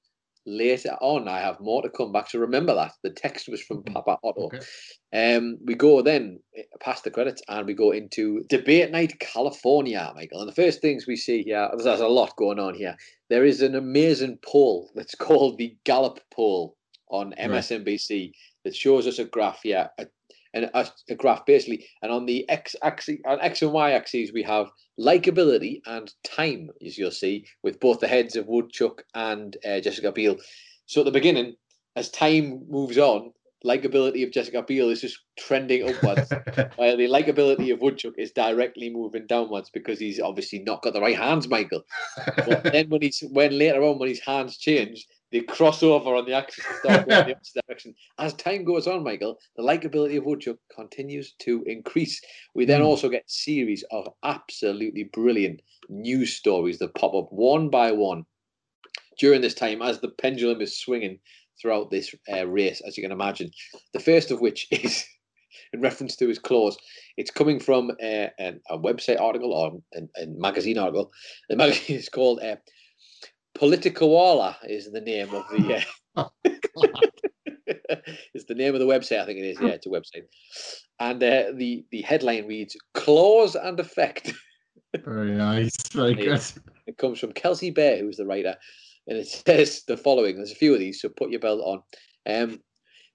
later on. I have more to come back. So remember that the text was from Papa Otto. Okay. Um, we go then eh, past the credits and we go into debate night California, Michael. And the first things we see here, there's, a lot going on here. There is an amazing poll that's called the Gallup poll on MSNBC that shows us a graph here, a, and a, a graph basically, and on the x axis, on x and y axes, we have likability and time, as you'll see, with both the heads of Woodchuck and uh, Jessica Biel. So at the beginning, as time moves on, likability of Jessica Biel is just trending upwards, while the likability of Woodchuck is directly moving downwards because he's obviously not got the right hands, Michael. But then when he's when later on when his hands change, they cross over on the axis and start going the opposite direction. As time goes on, Michael, the likability of Woodchuck continues to increase. We then Mm. also get series of absolutely brilliant news stories that pop up one by one during this time as the pendulum is swinging throughout this uh, race, as you can imagine. The first of which is in reference to his clause. It's coming from uh, an, a website article or a, a magazine article. The magazine is called uh, Politicowala is the name of the. Uh, it's the name of the website. I think it is. Yeah, it's a website. And uh, the the headline reads "Clause and Effect." Very nice. Very good. It comes from Kelsey Bear, who's the writer, and it says the following. There's a few of these, so put your belt on. Um,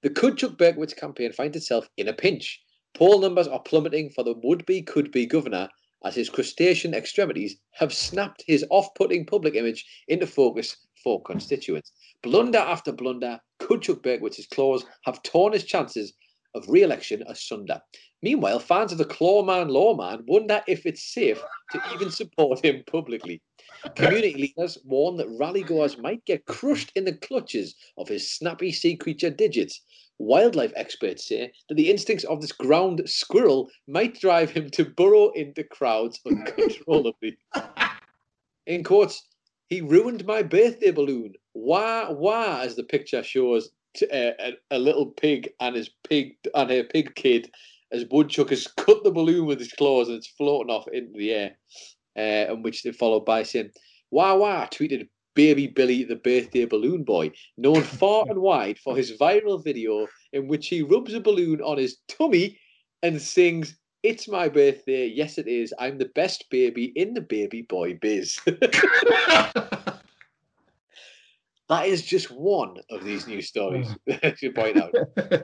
the Coodchuck Berkowitz campaign finds itself in a pinch. Poll numbers are plummeting for the would-be could-be governor as his crustacean extremities have snapped his off-putting public image into focus for constituents. Blunder after blunder, Coodchuck Berkowitz's claws have torn his chances of re-election asunder. Meanwhile, fans of the Clawman Lawman wonder if it's safe to even support him publicly. Community leaders warn that rallygoers might get crushed in the clutches of his snappy sea creature digits. Wildlife experts say that the instincts of this ground squirrel might drive him to burrow into crowds uncontrollably. In quotes, he ruined my birthday balloon. Wah wah, as the picture shows t- uh, a, a little pig and his pig and her pig kid, as Woodchuck has cut the balloon with his claws and it's floating off into the air. Uh, and which they followed by saying, "Wah wah!" tweeted Baby Billy, the birthday balloon boy, known far and wide for his viral video in which he rubs a balloon on his tummy and sings. It's my birthday. Yes, it is. I'm the best baby in the baby boy biz. that is just one of these news stories. I should point out.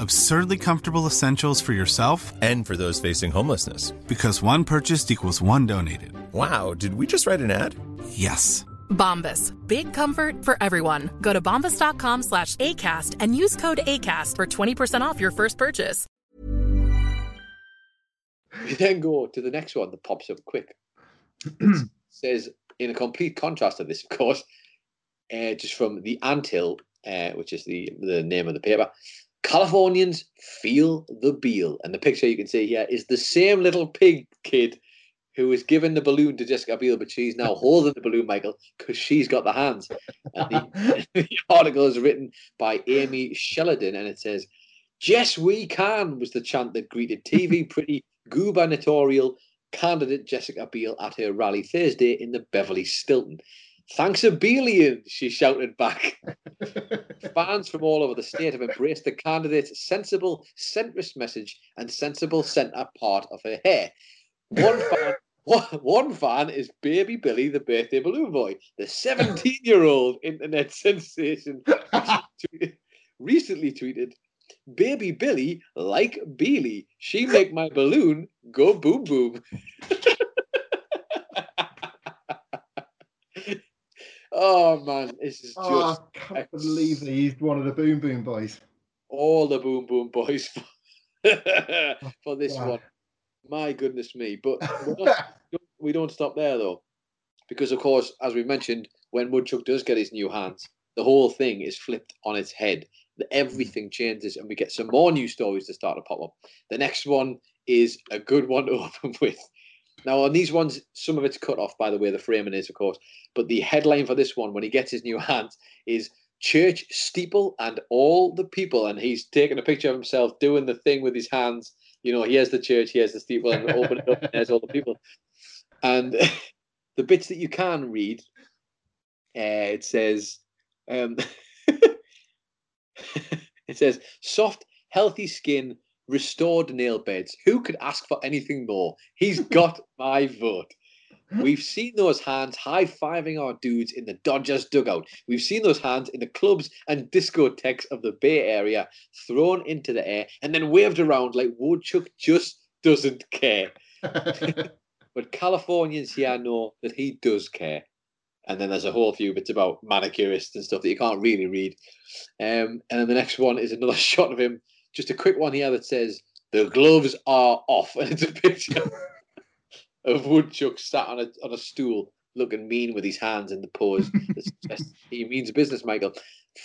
Absurdly comfortable essentials for yourself and for those facing homelessness. Because one purchased equals one donated. Wow, did we just write an ad? Yes. Bombas. Big comfort for everyone. Go to bombas.com slash ACAST and use code ACAST for 20% off your first purchase. We then go to the next one that pops up quick. It says, in a complete contrast to this, of course, uh, just from the Anthill, uh, which is the, the name of the paper, Californians feel the Biel. And the picture you can see here is the same little pig kid who was given the balloon to Jessica Biel, but she's now holding the balloon, Michael, because she's got the hands. And the, the article is written by Amy Sheridan, and it says, Yes, we can, was the chant that greeted TV pretty gubernatorial candidate Jessica Biel at her rally Thursday in the Beverly Stilton. Thanks a billion, she shouted back. Fans from all over the state have embraced the candidate's sensible, centrist message and sensible centre part of her hair. One fan, one, one fan is Baby Billy, the birthday balloon boy, the 17 year old internet sensation. tweeted- recently tweeted, Baby Billy, like Beely, she make my balloon go boom boom. Oh man, this is oh, just Oh, I can't believe they used one of the Boom Boom Boys. all the boom boom boys for this Wow. one. My goodness me! But not, we don't stop there though, because of course, as we mentioned, when Woodchuck does get his new hands, the whole thing is flipped on its head. Everything changes, and we get some more new stories to start to pop up. The next one is a good one to open with. Now, on these ones, some of it's cut off by the way the framing is, of course. But the headline for this one, when he gets his new hands, is church steeple and all the people. And he's taking a picture of himself doing the thing with his hands. You know, here's the church, here's the steeple, and open it up, and there's all the people. And the bits that you can read, uh, it says, um, it says, soft, healthy skin, restored nail beds. Who could ask for anything more? He's got my vote. We've seen those hands high fiving our dudes in the Dodgers dugout. We've seen those hands in the clubs and discotheques of the Bay Area thrown into the air and then waved around like Woodchuck just doesn't care. but Californians here know that he does care. And then there's a whole few bits about manicurists and stuff that you can't really read. Um, and then the next one is another shot of him, just a quick one here that says, The gloves are off. And it's a picture of Woodchuck sat on a on a stool looking mean with his hands in the pose. suggests he means business, Michael.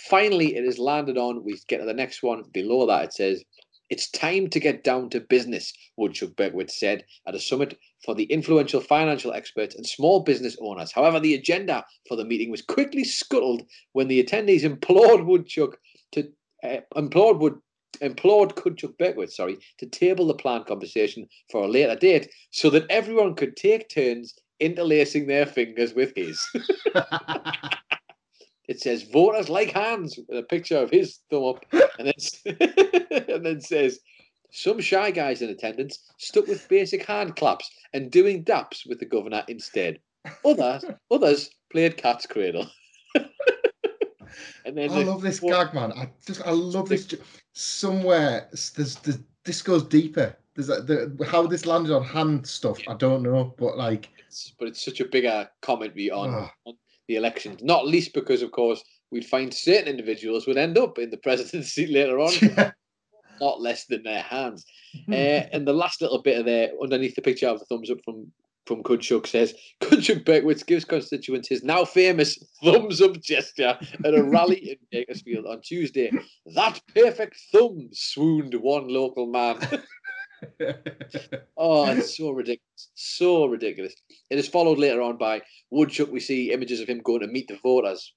Finally, it is landed on. We get to the next one. Below that, it says, It's time to get down to business, Woodchuck Beckwith said at a summit for the influential financial experts and small business owners. However, the agenda for the meeting was quickly scuttled when the attendees implored Woodchuck to uh, implored Wood implored Coodchuck Beckwith, sorry, to table the planned conversation for a later date so that everyone could take turns interlacing their fingers with his. it says voters like hands with a picture of his thumb up, and then and then says some shy guys in attendance stuck with basic hand claps and doing daps with the governor instead. Others others played cat's cradle. and then I love this gag, man. I just I love this. Somewhere there's, there's this goes deeper. There's a, the how this landed on hand stuff. I don't know, but like It's- but it's such a bigger commentary on, Ah. on the elections, not least because, of course, we'd find certain individuals would end up in the presidency later on, not less than their hands. uh, and the last little bit of there, underneath the picture of the thumbs up from from Coodchuck says, Coodchuck Beckwith gives constituents his now famous thumbs up gesture at a rally in Bakersfield on Tuesday. That perfect thumb, swooned one local man. oh, it's so ridiculous. So ridiculous. It is followed later on by Woodchuck. We see images of him going to meet the voters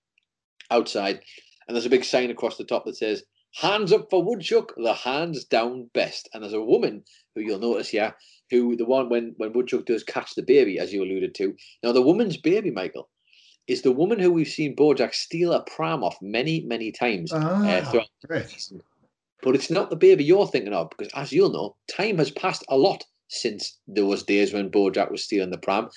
outside, and there's a big sign across the top that says, Hands up for Woodchuck, the hands down best. And there's a woman who you'll notice here, who the one when, when Woodchuck does catch the baby, as you alluded to. Now, the woman's baby, Michael, is the woman who we've seen Bojack steal a pram off many, many times uh, Ah, throughout the season. But it's not the baby you're thinking of, because as you'll know, time has passed a lot since those days when Bojack was stealing the pram.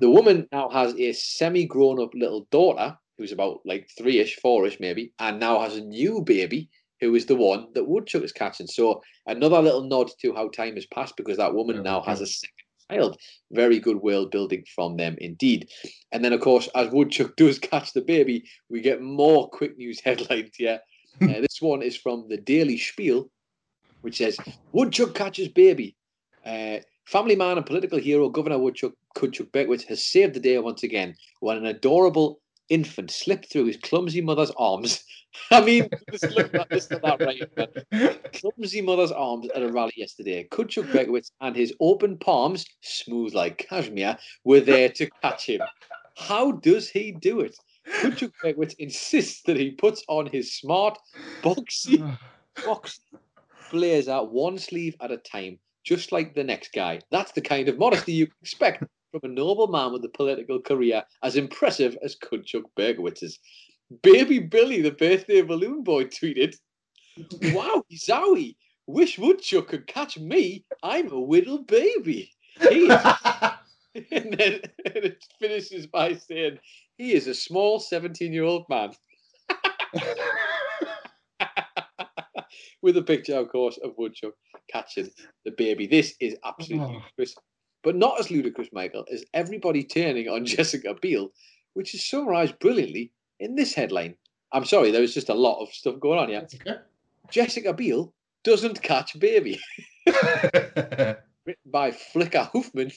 The woman now has a semi-grown up little daughter who's about like three-ish, four-ish maybe, and now has a new baby who is the one that Woodchuck is catching. So another little nod to how time has passed because that woman now has a second child. Very good world building from them indeed. And then of course, as Woodchuck does catch the baby, we get more quick news headlines here. Uh, this one is from the Daily Spiel, which says Woodchuck catches baby. Uh, family man and political hero Governor Woodchuck Coodchuck Beckwith has saved the day once again when an adorable infant slipped through his clumsy mother's arms. I mean, just look at that right. Clumsy mother's arms at a rally yesterday. Beckwith and his open palms, smooth like cashmere, were there to catch him. How does he do it? Beckwith insists that he puts on his smart, boxy, boxy blazer one sleeve at a time, just like the next guy. That's the kind of modesty you expect from a noble man with a political career as impressive as Coodchuck Berkowitz's. Baby Billy, the birthday balloon boy, tweeted, Wow, Zowie, wish Woodchuck could catch me. I'm a little baby. He is... and then and it finishes by saying, He is a small 17 year old man. With a picture, of course, of Woodchuck catching the baby. This is absolutely Oh. But not as ludicrous, Michael, as everybody turning on Jessica Biel, which is summarized brilliantly in this headline. I'm sorry, there was just a lot of stuff going on here. Jessica Biel doesn't catch baby. Written by Flicker Hoofman,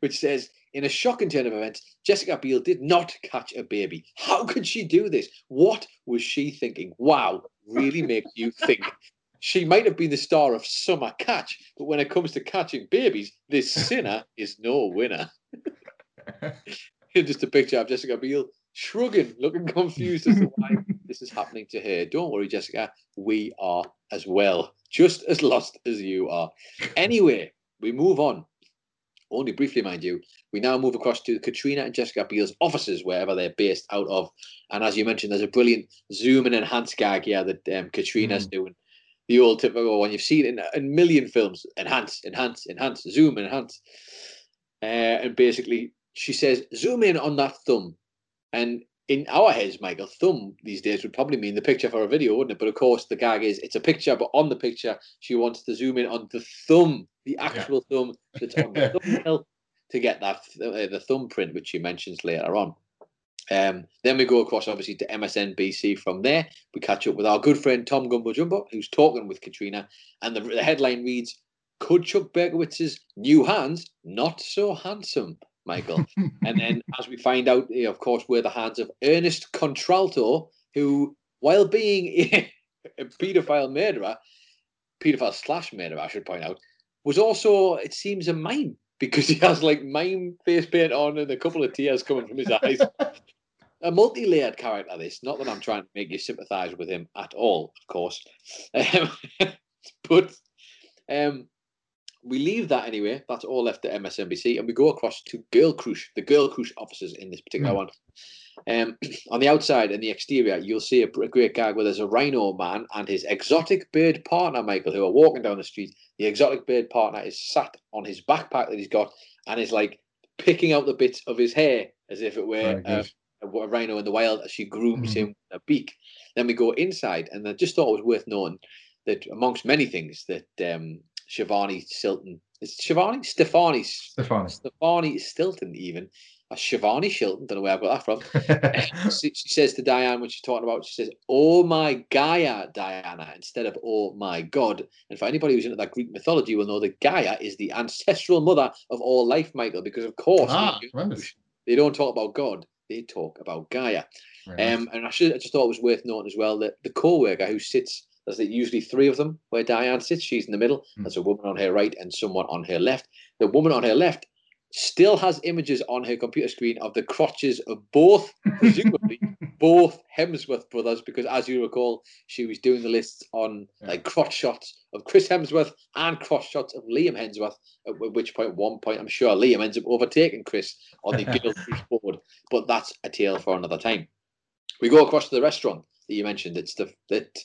which says, in a shocking turn of events, Jessica Biel did not catch a baby. How could she do this? What was she thinking? Wow, really makes you think. She might have been the star of Summer Catch, but when it comes to catching babies, this sinner is no winner. Here's just a picture of Jessica Biel shrugging, looking confused as to why this is happening to her. Don't worry, Jessica, we are as well, just as lost as you are. Anyway, we move on. Only briefly, mind you, we now move across to Katrina and Jessica Biel's offices, wherever they're based out of. And as you mentioned, there's a brilliant zoom and enhance gag here that um, Katrina's doing. The old typical one you've seen in a million films enhance, enhance, enhance, zoom, enhance. Uh, and basically, she says, zoom in on that thumb. And in our heads, Michael, thumb these days would probably mean the picture for a video, wouldn't it? But of course, the gag is it's a picture, but on the picture, she wants to zoom in on the thumb, the actual thumb that's on the thumbnail to get that uh, the thumbprint, which she mentions later on. Um, then we go across, obviously, to MSNBC. From there, we catch up with our good friend Tom Gumbo Jumbo, who's talking with Katrina, and the, the headline reads: "Coodchuck Berkowitz's new hands not so handsome?" Michael. and then, as we find out, eh, of course, were the hands of Ernest Contralto, who, while being a, a paedophile murderer, paedophile slash murderer, I should point out, was also, it seems, a mime because he has like mime face paint on and a couple of tears coming from his eyes. a multi-layered character, this. Not that I'm trying to make you sympathise with him at all, of course. Um, but um, we leave that anyway. That's all left at MSNBC, and we go across to Girl Croosh, the Girl Croosh officers in this particular Mm. one. Um, on the outside and the exterior, you'll see a, a great gag where there's a rhino man and his exotic bird partner, Michael, who are walking down the street. The exotic bird partner is sat on his backpack that he's got and is like picking out the bits of his hair as if it were uh. A, a rhino in the wild as she grooms Mhm. him with a beak. Then we go inside, and I just thought it was worth knowing that amongst many things that um, Shivani Stilton is Shivani Stefani Stefani. Stefani Stilton even That's Shivani Shilton. Don't know where I got that from. she, she says to Diane when she's talking about, she says, "Oh my Gaia, Diana," instead of "Oh my God." And for anybody who's into that Greek mythology, will know that Gaia is the ancestral mother of all life, Michael. Because of course, Ah, they don't talk about God; they talk about Gaia. Um, and I should I just thought it was worth noting as well that the co-worker who sits, there's usually three of them where Diane sits. She's in the middle. Hmm. There's a woman on her right and someone on her left. The woman on her left still has images on her computer screen of the crotches of both, presumably both Hemsworth brothers, because as you recall, she was doing the lists on like crotch shots of Chris Hemsworth and crotch shots of Liam Hemsworth. At wh- which point, one point, I'm sure Liam ends up overtaking Chris on the Guild board. But that's a tale for another time. We go across to the restaurant that you mentioned. It's the that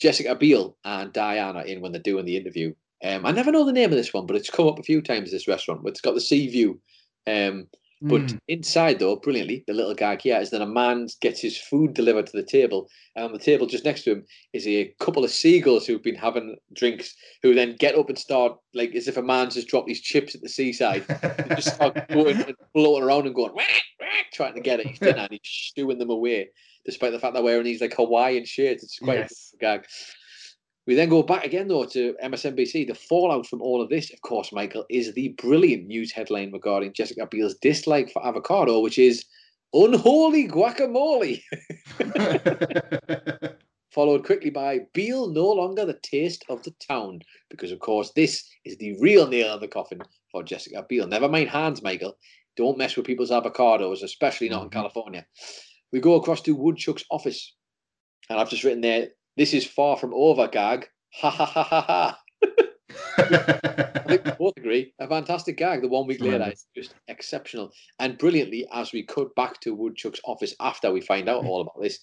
Jessica Biel and Diana in when they're doing the interview. Um, I never know the name of this one, but it's come up a few times. This restaurant, but it's got the sea view. Um, but Mm. inside, though, brilliantly, the little gag here is that a man gets his food delivered to the table, and on the table just next to him is a couple of seagulls who've been having drinks, who then get up and start like as if a man's just dropped his chips at the seaside, and just start going and floating around and going, "Whack, whack," trying to get it. his dinner, and he's stewing them away, despite the fact they're wearing these like Hawaiian shirts. It's quite Yes. a gag. We then go back again, though, to MSNBC. The fallout from all of this, of course, Michael, is the brilliant news headline regarding Jessica Biel's dislike for avocado, which is unholy guacamole. Followed quickly by Biel no longer the taste of the town, because, of course, this is the real nail in the coffin for Jessica Biel. Never mind hands, Michael. Don't mess with people's avocados, especially not in mm-hmm. California. We go across to Woodchuck's office, and I've just written there, this is far from over, gag. Ha ha ha ha ha. I think we both agree. A fantastic gag. The one week later is just exceptional. And brilliantly, as we cut back to Woodchuck's office after we find out all about this,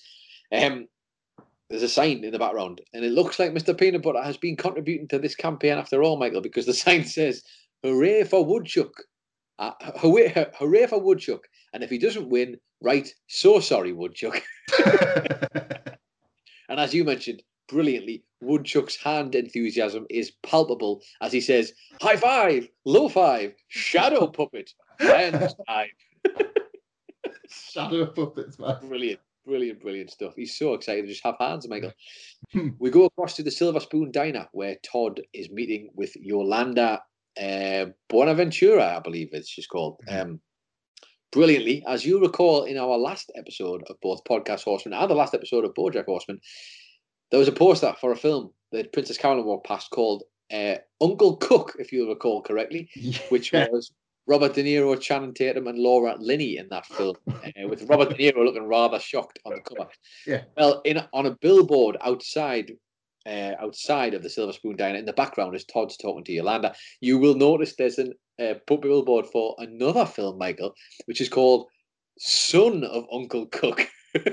um, there's a sign in the background, and it looks like Mr. Peanut Butter has been contributing to this campaign after all, Michael, because the sign says, Hooray for Woodchuck. Uh, hooray, hooray for Woodchuck. And if he doesn't win, right, so sorry, Woodchuck. And as you mentioned brilliantly, Woodchuck's hand enthusiasm is palpable as he says, high five, low five, shadow puppet, and five. Shadow puppets, man. Brilliant, brilliant, brilliant stuff. He's so excited to just have hands, Michael. we go across to the Silver Spoon Diner where Todd is meeting with Yolanda uh, Buenaventura, I believe it's she's called. Um, brilliantly, as you recall in our last episode of both Podcast Horseman and the last episode of Bojack Horseman, there was a poster for a film that Princess Carolyn walked past called uh, Uncle Cook, if you recall correctly, which was Robert De Niro, Channing Tatum, and Laura Linney in that film, uh, with Robert De Niro looking rather shocked on the cover. Yeah. Well, in on a billboard outside, uh, outside of the Silver Spoon Diner, in the background is Todd's talking to Yolanda. You will notice there's a uh, billboard for another film, Michael, which is called Son of Uncle Cook.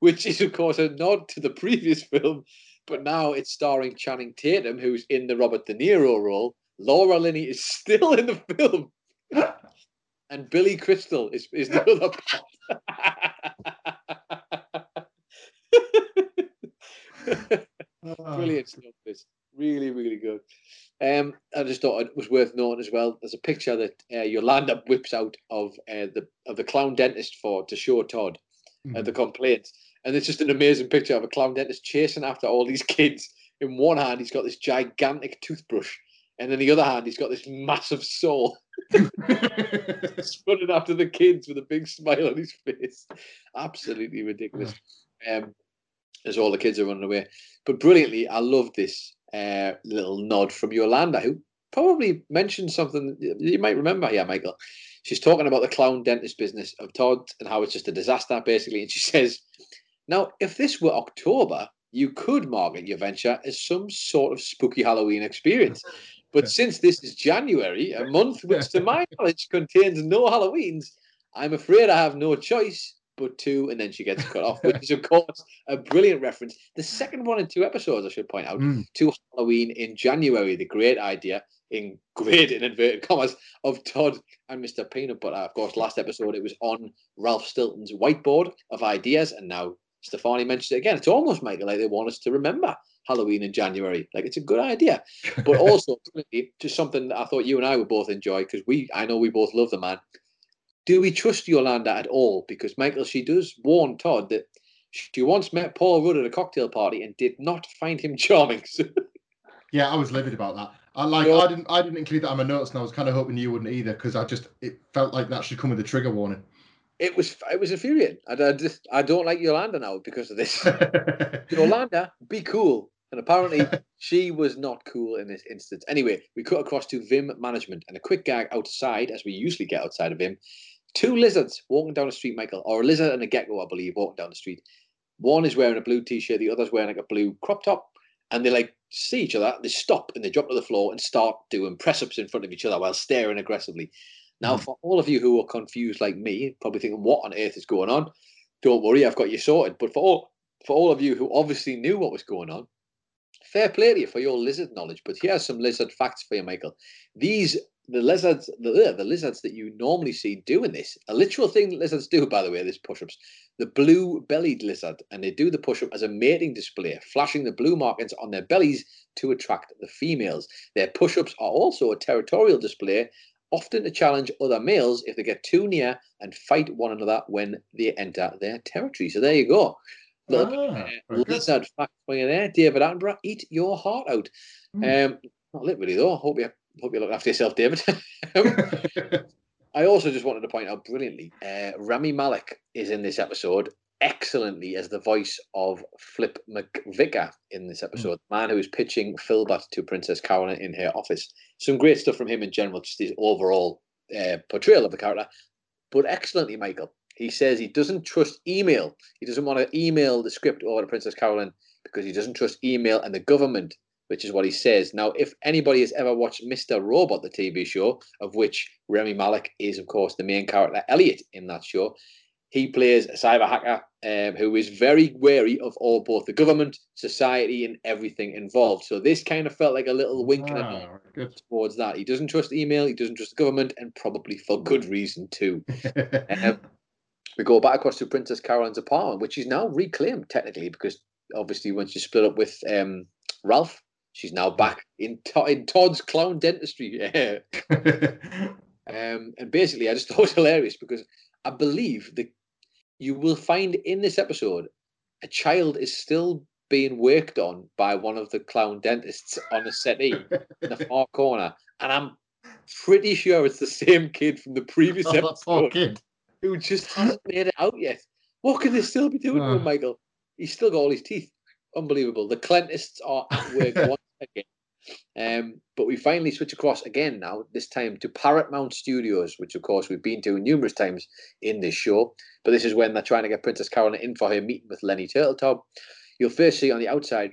which is of course a nod to the previous film, but now it's starring Channing Tatum, who's in the Robert De Niro role. Laura Linney is still in the film, and Billy Crystal is is the other part. Brilliant stuff. This really, really good. Um, I just thought it was worth noting as well. There's a picture that uh, Yolanda whips out of uh, the of the clown dentist for to show Todd uh, the complaints, and it's just an amazing picture of a clown dentist chasing after all these kids. In one hand, he's got this gigantic toothbrush, and in the other hand, he's got this massive saw. Running after the kids with a big smile on his face. Absolutely ridiculous. Um, as all the kids are running away. But brilliantly, I love this uh, little nod from Yolanda, who probably mentioned something you might remember here, Michael. She's talking about the clown dentist business of Todd and how it's just a disaster, basically. And she says, Now, if this were October, you could market your venture as some sort of spooky Halloween experience. But since this is January, a month which, to my knowledge, contains no Halloweens, I'm afraid I have no choice but two, And then she gets cut off, which is, of course, a brilliant reference. The second one in two episodes, I should point out, Mm. to Halloween in January. The great idea, in great in inverted commas, of Todd and Mr. Peanut Butter. Of course, last episode it was on Ralph Stilton's whiteboard of ideas, and now Stefani mentioned it again. It's almost, Michael, like they want us to remember Halloween in January. Like it's a good idea, but also just something that I thought you and I would both enjoy because we, I know we both love the man. Do we trust Yolanda at all? Because Michael, she does warn Todd that she once met Paul Rudd at a cocktail party and did not find him charming. yeah, I was livid about that. I like I didn't I didn't include that on my notes, and I was kind of hoping you wouldn't either because I just it felt like that should come with a trigger warning. It was it was infuriating. I, I just I don't like Yolanda now because of this. Yolanda, be cool. And apparently she was not cool in this instance. Anyway, we cut across to Vim management and a quick gag outside, as we usually get outside of Vim. Two lizards walking down the street, Michael, or a lizard and a gecko, I believe, walking down the street. One is wearing a blue t-shirt, the other's wearing like a blue crop top, and they like see each other. They stop and they jump to the floor and start doing press-ups in front of each other while staring aggressively. Now, hmm. for all of you who are confused like me, probably thinking, "What on earth is going on?" Don't worry, I've got you sorted. But for all for all of you who obviously knew what was going on, fair play to you for your lizard knowledge. But here's some lizard facts for you, Michael. These the lizards, the, the lizards that you normally see doing this, a literal thing that lizards do, by the way, this push-ups. The blue-bellied lizard, and they do the push-up as a mating display, flashing the blue markings on their bellies to attract the females. Their push-ups are also a territorial display, often to challenge other males if they get too near and fight one another when they enter their territory. So there you go. Little ah, uh, lizard fact for you there, David Attenborough. Eat your heart out. Mm. Um, not literally though. I Hope you hope you look after yourself, David. I also just wanted to point out brilliantly, uh, Rami Malek is in this episode excellently as the voice of Flip McVicker in this episode, mm. the man who is pitching Filbert to Princess Carolyn in her office. Some great stuff from him in general, just his overall uh, portrayal of the character, but excellently, Michael. He says he doesn't trust email. He doesn't want to email the script over to Princess Carolyn because he doesn't trust email and the government which is what he says. Now, if anybody has ever watched Mr. Robot, the TV show, of which Rami Malek is, of course, the main character, Elliot, in that show, he plays a cyber hacker um, who is very wary of all both the government, society, and everything involved. So this kind of felt like a little wink ah, towards that. He doesn't trust email, he doesn't trust the government, and probably for good reason too. um, we go back across to Princess Carolyn's apartment, which is now reclaimed technically because obviously once she split up with um, Ralph, She's now back in, in Todd's clown dentistry. um, and basically, I just thought it was hilarious because I believe that you will find in this episode a child is still being worked on by one of the clown dentists on a settee in the far corner, and I'm pretty sure it's the same kid from the previous oh, episode who just hasn't made it out yet. What can they still be doing with Michael? He's still got all his teeth unbelievable. The Clentists are at work once again. Um, but we finally switch across again now, this time to Paramount Studios, which of course we've been to numerous times in this show. But this is when they're trying to get Princess Carolyn in for her meeting with Lenny Turtletop. You'll first see on the outside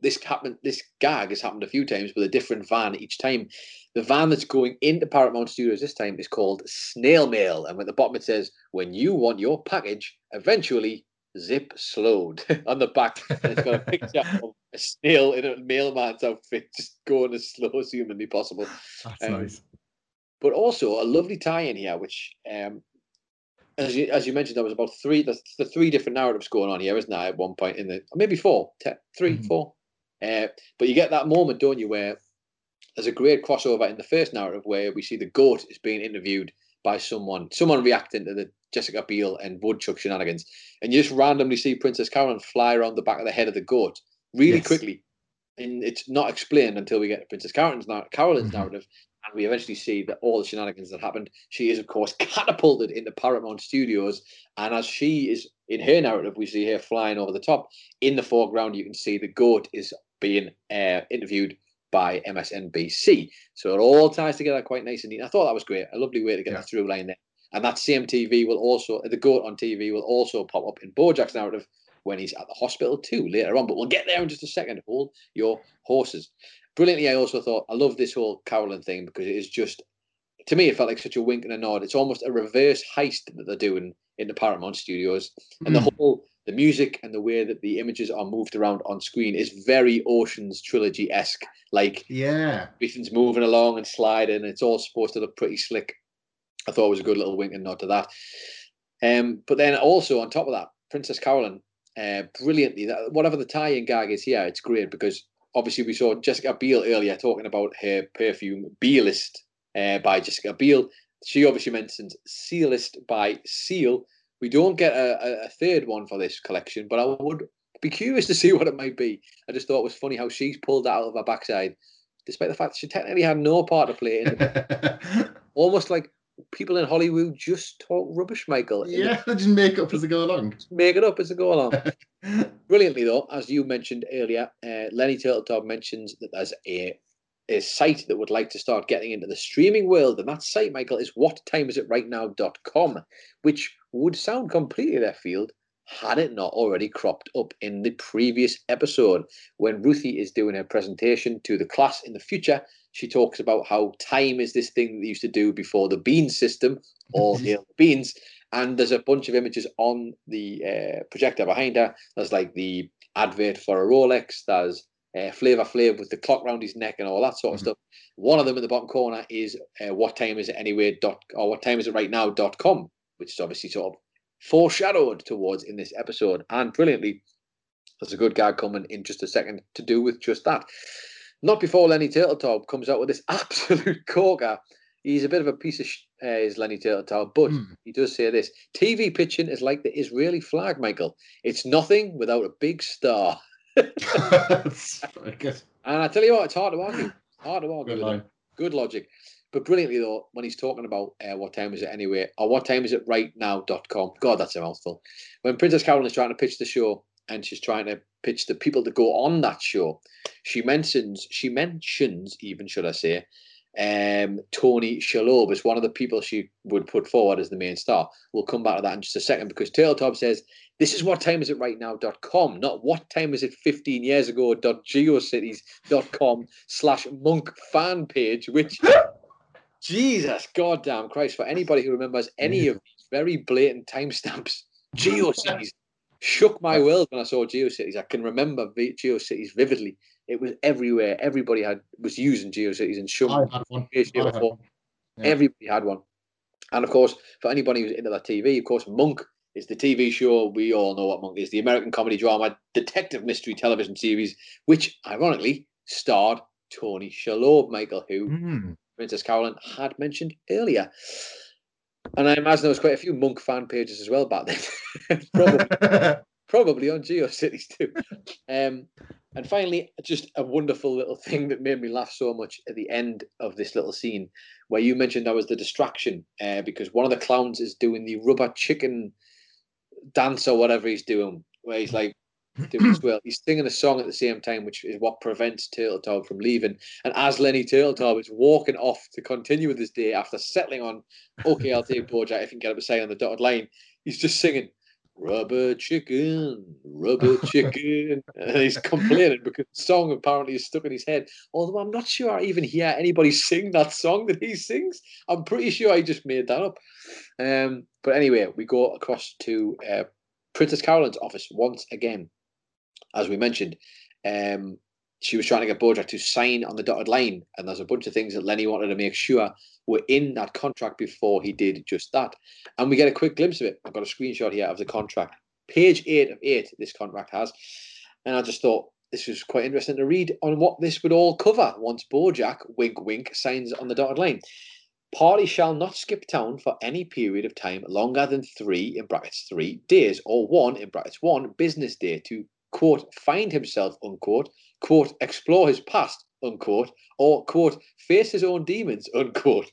this happened this gag has happened a few times with a different van each time. The van that's going into Paramount Studios this time is called Snail Mail. And at the bottom it says, When you want your package, eventually zip slowed on the back. It's got a picture of a snail in a mailman's outfit, just going as slow as humanly possible. That's um, nice. But also a lovely tie-in here, which, um, as you as you mentioned, there was about three. There's the three different narratives going on here, isn't there? At one point in the maybe four, te- three, mm-hmm. four. Uh, but you get that moment, don't you, where there's a great crossover in the first narrative where we see the goat is being interviewed by someone, someone reacting to the Jessica Biel and Woodchuck shenanigans, and you just randomly see Princess Carolyn fly around the back of the head of the goat really yes. quickly, and it's not explained until we get to Princess Carolyn's, Carolyn's mm-hmm. narrative, and we eventually see that all the shenanigans that happened. She is, of course, catapulted into Paramount Studios, and as she is in her narrative, we see her flying over the top. In the foreground, you can see the goat is being uh, interviewed by MSNBC. So it all ties together quite nice and neat. I thought that was great. A lovely way to get yeah. the through line there. And that same TV will also, the goat on TV will also pop up in Bojack's narrative when he's at the hospital too later on. But we'll get there in just a second. Hold your horses. Brilliantly, I also thought, I love this whole Carolyn thing because it is just, to me, it felt like such a wink and a nod. It's almost a reverse heist that they're doing in the Paramount studios. And mm. the hmm. whole, the music and the way that the images are moved around on screen is very Ocean's Trilogy esque. Like, yeah, everything's moving along and sliding. It's all supposed to look pretty slick. I thought it was a good little wink and nod to that. Um, but then also on top of that, Princess Carolyn uh, brilliantly. That, whatever the tie-in gag is here, it's great because obviously we saw Jessica Biel earlier talking about her perfume Bielist uh, by Jessica Biel. She obviously mentions Sealist by Seal. We don't get a, a, a third one for this collection, but I would be curious to see what it might be. I just thought it was funny how she's pulled that out of her backside, despite the fact that she technically had no part to play in it. Almost like people in Hollywood just talk rubbish, Michael. Yeah, they just make up as they go along. Make it up as they go along. Brilliantly, though, as you mentioned earlier, uh, Lenny Turtletop mentions that there's a a site that would like to start getting into the streaming world, and that site, Michael, is whattimeisitRightNow.com, which would sound completely left field had it not already cropped up in the previous episode when Ruthie is doing her presentation to the class in the future. She talks about how time is this thing that they used to do before the bean system or the beans. And there's a bunch of images on the uh, projector behind her. There's like the advert for a Rolex. There's uh, Flavor Flav with the clock round his neck and all that sort of stuff. One of them in the bottom corner is uh, what time is it anyway dot or what time is it right now dot com, which is obviously sort of foreshadowed towards in this episode. And brilliantly, there's a good gag coming in just a second to do with just that. Not before Lenny Turtletop comes out with this absolute corker. He's a bit of a piece of sh- uh, is Lenny Turtletop, but he does say this: TV pitching is like the Israeli flag, Michael. It's nothing without a big star. Good. And I tell you what, it's hard to argue. Hard to argue. Good. Good logic. But brilliantly, though, when he's talking about uh, what time is it anyway, or what time is it right now.com, God, that's a mouthful. When Princess Carolyn is trying to pitch the show and she's trying to pitch the people that go on that show, she mentions, she mentions, even should I say, um, Tony Shalhoub as one of the people she would put forward as the main star. We'll come back to that in just a second because Turtletop says, this is what time is it right now.com, not what time is it 15 years ago dot geocities.com slash monk fan page, which Jesus goddamn Christ, for anybody who remembers any of these very blatant timestamps, GeoCities shook my world when I saw GeoCities. I can remember GeoCities vividly. It was everywhere. Everybody had was using GeoCities and some I had one. I had one. Yeah. Everybody had one. And of course, for anybody who's into that TV, of course, Monk is the TV show. We all know what Monk is the American comedy drama, detective mystery television series, which ironically starred Tony Shalhoub, Michael, who Hmm. Princess Carolyn had mentioned earlier. And I imagine there was quite a few Monk fan pages as well back then. probably, probably on GeoCities too. Um, and finally, just a wonderful little thing that made me laugh so much at the end of this little scene, where you mentioned that was the distraction, uh, because one of the clowns is doing the rubber chicken dance or whatever he's doing, where he's like doing this well. He's singing a song at the same time, which is what prevents Turtletop from leaving. And as Lenny Turtletop is walking off to continue with his day after settling on, okay, I'll take Bojack if you can get him to say on the dotted line, he's just singing. Rubber chicken, rubber chicken. And he's complaining because the song apparently is stuck in his head. Although I'm not sure I even hear anybody sing that song that he sings. I'm pretty sure I just made that up. Um, but anyway, we go across to uh, Princess Carolyn's office once again. As we mentioned, um, she was trying to get Bojack to sign on the dotted line, and there's a bunch of things that Lenny wanted to make sure were in that contract before he did just that. And we get a quick glimpse of it. I've got a screenshot here of the contract. Page eight of eight, this contract has. And I just thought this was quite interesting to read on what this would all cover once Bojack, wink wink, signs on the dotted line. Party shall not skip town for any period of time longer than three, in brackets, three days, or one, in brackets, one business day to, quote, find himself, unquote, quote, explore his past, unquote, or, quote, face his own demons, unquote.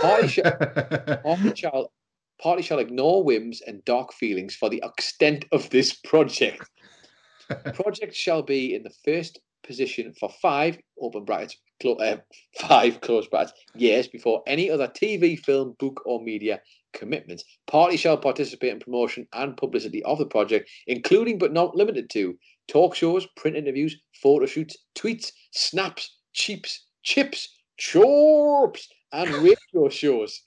Party, sh- party, shall, party shall ignore whims and dark feelings for the extent of this project. project shall be in the first position for five, open brackets, uh, five, close brackets, years before any other TV, film, book, or media commitments. Party shall participate in promotion and publicity of the project, including but not limited to talk shows, print interviews, photo shoots, tweets, snaps, cheaps, chips, chorps, and radio shows.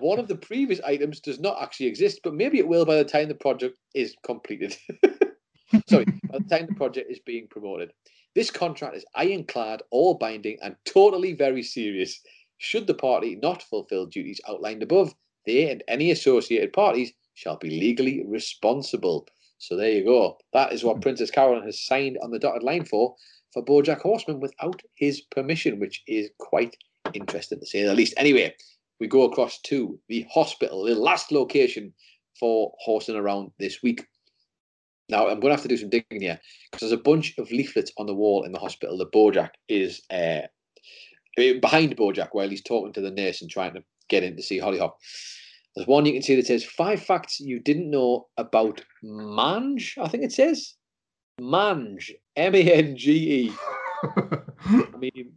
One of the previous items does not actually exist, but maybe it will by the time the project is completed. Sorry, by the time the project is being promoted. This contract is ironclad, all binding, and totally very serious. Should the party not fulfill duties outlined above, they and any associated parties shall be legally responsible. So there you go. That is what hmm. Princess Caroline has signed on the dotted line for for BoJack Horseman without his permission, which is quite interesting to say the least. Anyway, we go across to the hospital, the last location for horsing around this week. Now, I'm going to have to do some digging here because there's a bunch of leaflets on the wall in the hospital that Bojack is uh, behind Bojack while he's talking to the nurse and trying to get in to see Hollyhock. There's one you can see that says five facts you didn't know about Mange. I think it says Mange, M A N G E. I mean,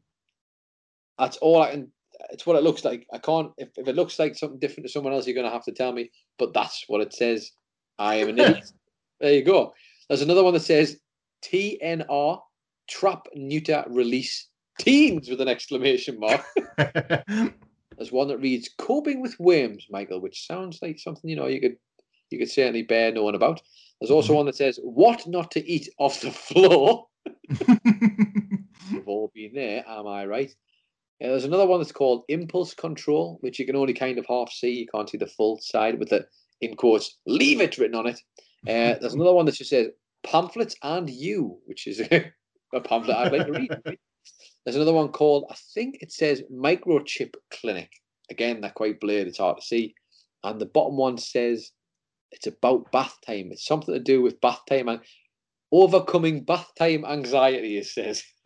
that's all I can. It's what it looks like. I can't. If, if it looks like something different to someone else, you're going to have to tell me. But that's what it says. I am an idiot. There you go. There's another one that says TNR, trap, neuter, release, teens with an exclamation mark. There's one that reads coping with worms, Michael, which sounds like something you know you could you could certainly bear knowing about. There's also one that says what not to eat off the floor. We've all been there, am I right? Uh, there's another one that's called impulse control, which you can only kind of half see. You can't see the full side with the in quotes leave it written on it. Uh, there's another one that just says pamphlets and you, which is a pamphlet I'd like to read. There's another one called, I think it says Microchip Clinic. Again, they're quite blurred, it's hard to see. And the bottom one says it's about bath time. It's something to do with bath time and overcoming bath time anxiety, it says.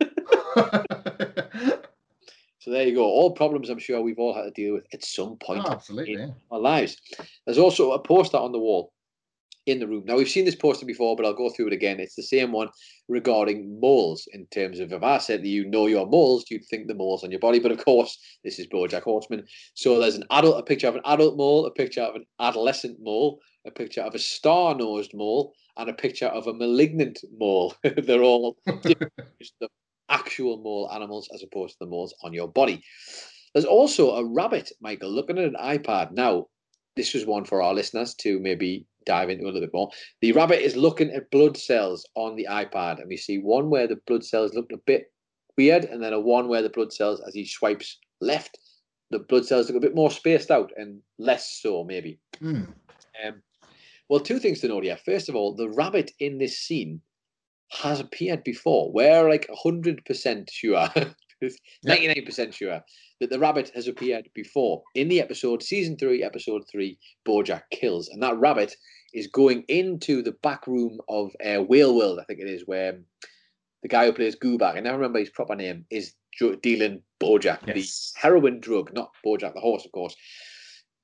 so there you go. All problems I'm sure we've all had to deal with at some point Oh, absolutely. in yeah. our lives. There's also a poster on the wall in the room. Now we've seen this poster before, but I'll go through it again. It's the same one regarding moles. In terms of if I said to you, know your moles, you'd think the moles on your body. But of course, this is BoJack Horseman. So there's an adult, a picture of an adult mole, a picture of an adolescent mole, a picture of a star-nosed mole, and a picture of a malignant mole. They're all the actual mole animals as opposed to the moles on your body. There's also a rabbit, Michael, looking at an iPad. Now, this was one for our listeners to maybe dive into a little bit more. The rabbit is looking at blood cells on the iPad, and we see one where the blood cells look a bit weird, and then a one where the blood cells, as he swipes left, the blood cells look a bit more spaced out and less so, maybe. Hmm. Um, well, two things to note here. First of all, the rabbit in this scene has appeared before. We're like 100% sure, 99% sure that the rabbit has appeared before in the episode, season three, episode three, Bojack Kills. And that rabbit is going into the back room of uh, Whale World, I think it is, where um, the guy who plays Goobag, I never remember his proper name, is dealing Bojack, Yes. the heroin drug, not Bojack the horse, of course.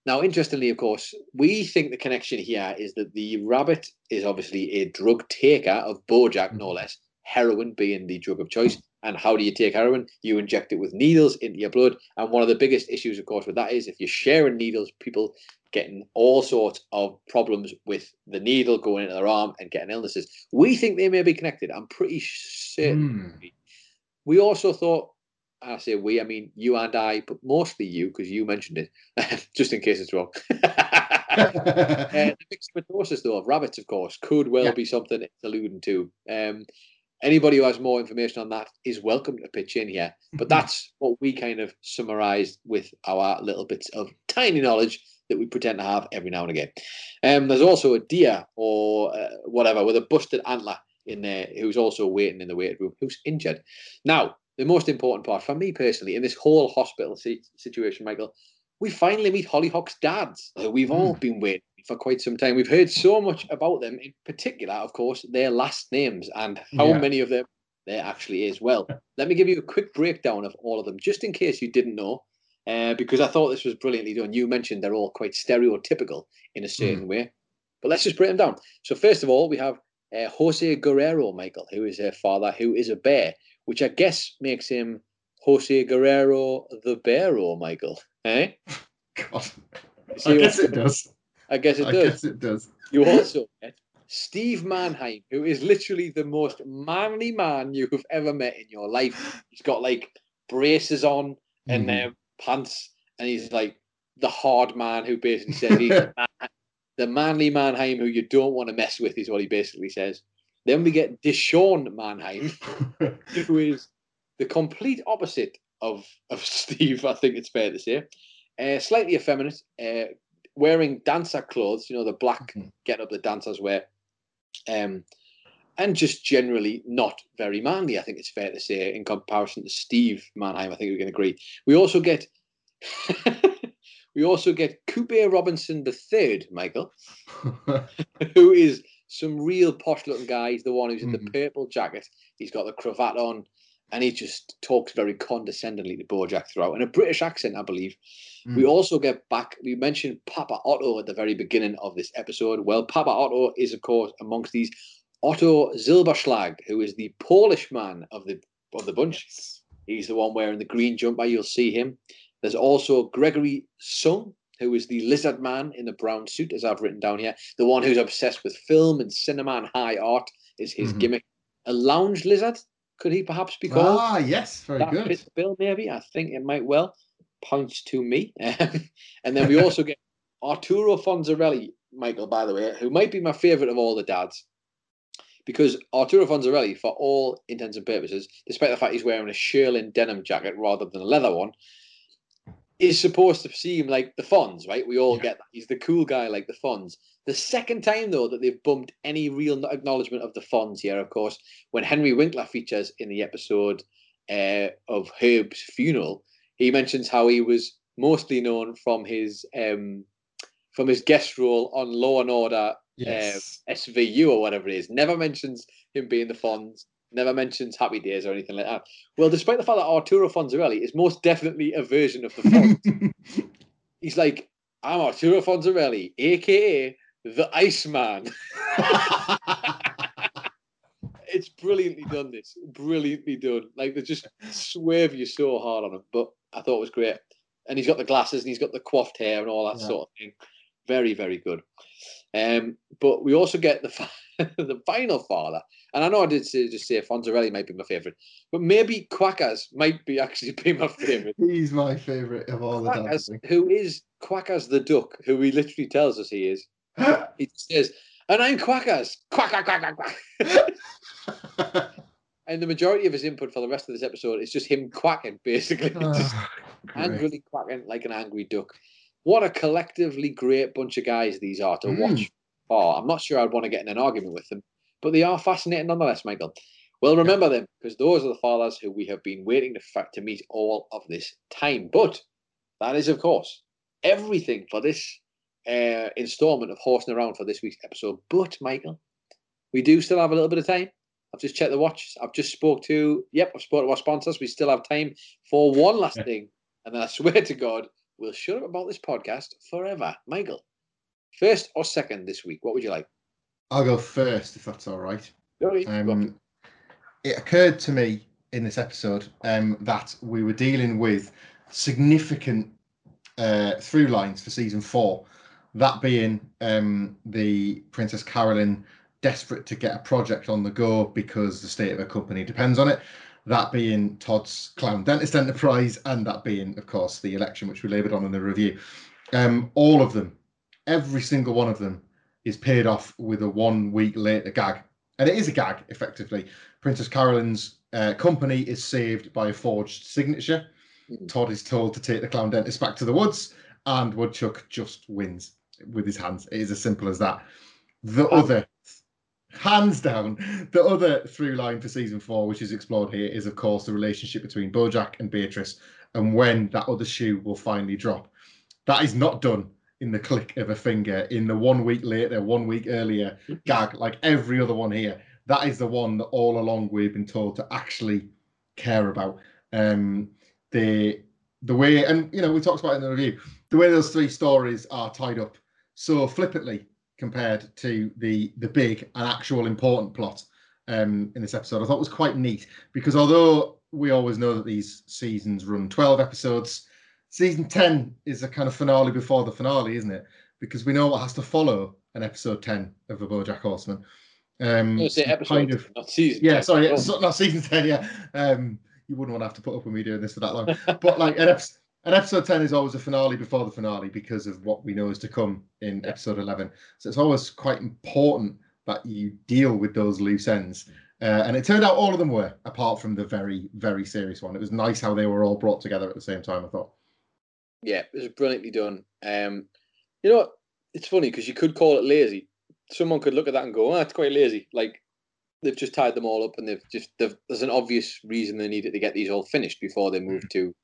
Now, interestingly, of course, we think the connection here is that the rabbit is obviously a drug taker of Bojack, no less, heroin being the drug of choice. And how do you take heroin? You inject it with needles into your blood. And one of the biggest issues, of course, with that is if you're sharing needles, people getting all sorts of problems with the needle going into their arm and getting illnesses. We think they may be connected. I'm pretty certain. Hmm. We also thought, I say we, I mean you and I, but mostly you because you mentioned it, just in case it's wrong. uh, the myxomatosis, though, of rabbits, of course, could well Yeah. be something it's alluding to. Um, anybody who has more information on that is welcome to pitch in here. But that's what we kind of summarized with our little bits of tiny knowledge that we pretend to have every now and again. Um, there's also a deer or uh, whatever with a busted antler in there who's also waiting in the waiting room who's injured. Now, the most important part for me personally in this whole hospital si- situation, Michael, we finally meet Hollyhock's dads. Uh, We've all been waiting for quite some time. We've heard so much about them, in particular, of course, their last names and how Yeah. many of them there actually is. Well, let me give you a quick breakdown of all of them, just in case you didn't know, uh, because I thought this was brilliantly done. You mentioned they're all quite stereotypical in a certain way, but let's just break them down. So, first of all, we have uh, Jose Guerrero, Michael, who is her father, who is a bear, which I guess makes him Jose Guerrero the Bearo, Michael. Eh? God. I guess it does. I guess it I does. guess it does. You also met Steve Mannheim, who is literally the most manly man you've ever met in your life. He's got like braces on and Mhm. um, pants, and he's like the hard man who basically says he's the, the manly Mannheim who you don't want to mess with, is what he basically says. Then we get Deshaun Mannheim, who is the complete opposite of, of Steve, I think it's fair to say. Uh, slightly effeminate, uh, wearing dancer clothes, you know, the black Mhm. get up the dancers wear. Um, and just generally not very manly, I think it's fair to say, in comparison to Steve Mannheim. I think we can agree. We also get we also get Coupe Robinson the third, Michael, who is some real posh looking guy. He's the one who's in the purple jacket. He's got the cravat on, and he just talks very condescendingly to Bojack throughout in a British accent, I believe. We also get back. We mentioned Papa Otto at the very beginning of this episode. Well, Papa Otto is, of course, amongst these Otto Zilberschlag, who is the Polish man of the of the bunch. He's the one wearing the green jumper. You'll see him. There's also Gregory Sung, who is the lizard man in the brown suit, as I've written down here. The one who's obsessed with film and cinema and high art is his Mhm. gimmick. A lounge lizard, could he perhaps be called? Ah, yes, very that good. bill, maybe. I think it might well. Pounds to me. and then we also get Arturo Fonzarelli, Michael, by the way, who might be my favourite of all the dads. Because Arturo Fonzarelli, for all intents and purposes, despite the fact he's wearing a shearling denim jacket rather than a leather one, is supposed to seem like the Fonz, right? We all get that. He's the cool guy like the Fonz. The second time, though, that they've bumped any real acknowledgement of the Fonz here, of course, when Henry Winkler features in the episode uh, of Herb's funeral, he mentions how he was mostly known from his um, from his guest role on Law and Order Yes. uh, SVU or whatever it is. Never mentions him being the Fonz. Never mentions Happy Days or anything like that. Well, despite the fact that Arturo Fonzarelli is most definitely a version of the Fonz, he's like, I'm Arturo Fonzarelli, aka the Iceman. it's brilliantly done. This brilliantly done. Like they just swerve you so hard on him, but I thought it was great. And he's got the glasses and he's got the coiffed hair and all that Yeah. sort of thing. Very, very good. Um, but we also get the the final father, and I know I did say, just say Fonzarelli might be my favourite, but maybe Quackers might be actually be my favourite. He's my favourite of all the Quackers, think. who is Quackers the duck, who he literally tells us he is. he says, and I'm Quackers. Quack, quack, quack, quack, quack. and the majority of his input for the rest of this episode is just him quacking, basically. Ah, angrily quacking like an angry duck. What a collectively great bunch of guys these are to Mm. watch. Oh, I'm not sure I'd want to get in an argument with them, but they are fascinating nonetheless, Michael. Well, remember them because those are the fathers who we have been waiting to, fa- to meet all of this time. But that is, of course, everything for this uh, installment of Horsing Around for this week's episode. But, Michael, we do still have a little bit of time. I've just checked the watch. I've just spoke to, yep, I've spoke to our sponsors. We still have time for one last thing. And then I swear to God, we'll shut up about this podcast forever. Michael, first or second this week? What would you like? I'll go first if that's all right. Okay, go on. Um, it occurred to me in this episode um, that we were dealing with significant uh, through lines for season four. That being um, the Princess Carolyn desperate to get a project on the go because the state of her company depends on it. That being Todd's Clown Dentist Enterprise, and that being, of course, the election, which we laboured on in the review. Um, all of them, every single one of them, is paid off with a one week later gag. And it is a gag, effectively. Princess Carolyn's uh, company is saved by a forged signature. Todd is told to take the clown dentist back to the woods, and Woodchuck just wins with his hands. It is as simple as that. The other, hands down, the other through line for season four, which is explored here, is of course the relationship between Bojack and Beatrice, and when that other shoe will finally drop. That is not done in the click of a finger in the one week later, one week earlier gag, like every other one here. That is the one that all along we've been told to actually care about. Um, the the way, and you know, we talked about in the review, the way those three stories are tied up so flippantly compared to the the big and actual important plot um, in this episode, I thought was quite neat because although we always know that these seasons run twelve episodes, season 10 is a kind of finale before the finale, isn't it? Because we know what has to follow an episode 10 of the Bojack Horseman. Um, I'm gonna say some episode, not season. yeah, 10. sorry, Oh. so, not season 10, yeah. Um, you wouldn't want to have to put up with me doing this for that long. but like an, ep- an episode 10 is always a finale before the finale because of what we know is to come in episode 11. So it's always quite important that you deal with those loose ends. Uh, and it turned out all of them were, apart from the very, very serious one. It was nice how they were all brought together at the same time, I thought. Yeah, it was brilliantly done. Um, you know, what? it's funny because you could call it lazy, someone could look at that and go, oh, that's quite lazy. Like they've just tied them all up and they've just they've, there's an obvious reason they needed to get these all finished before they move to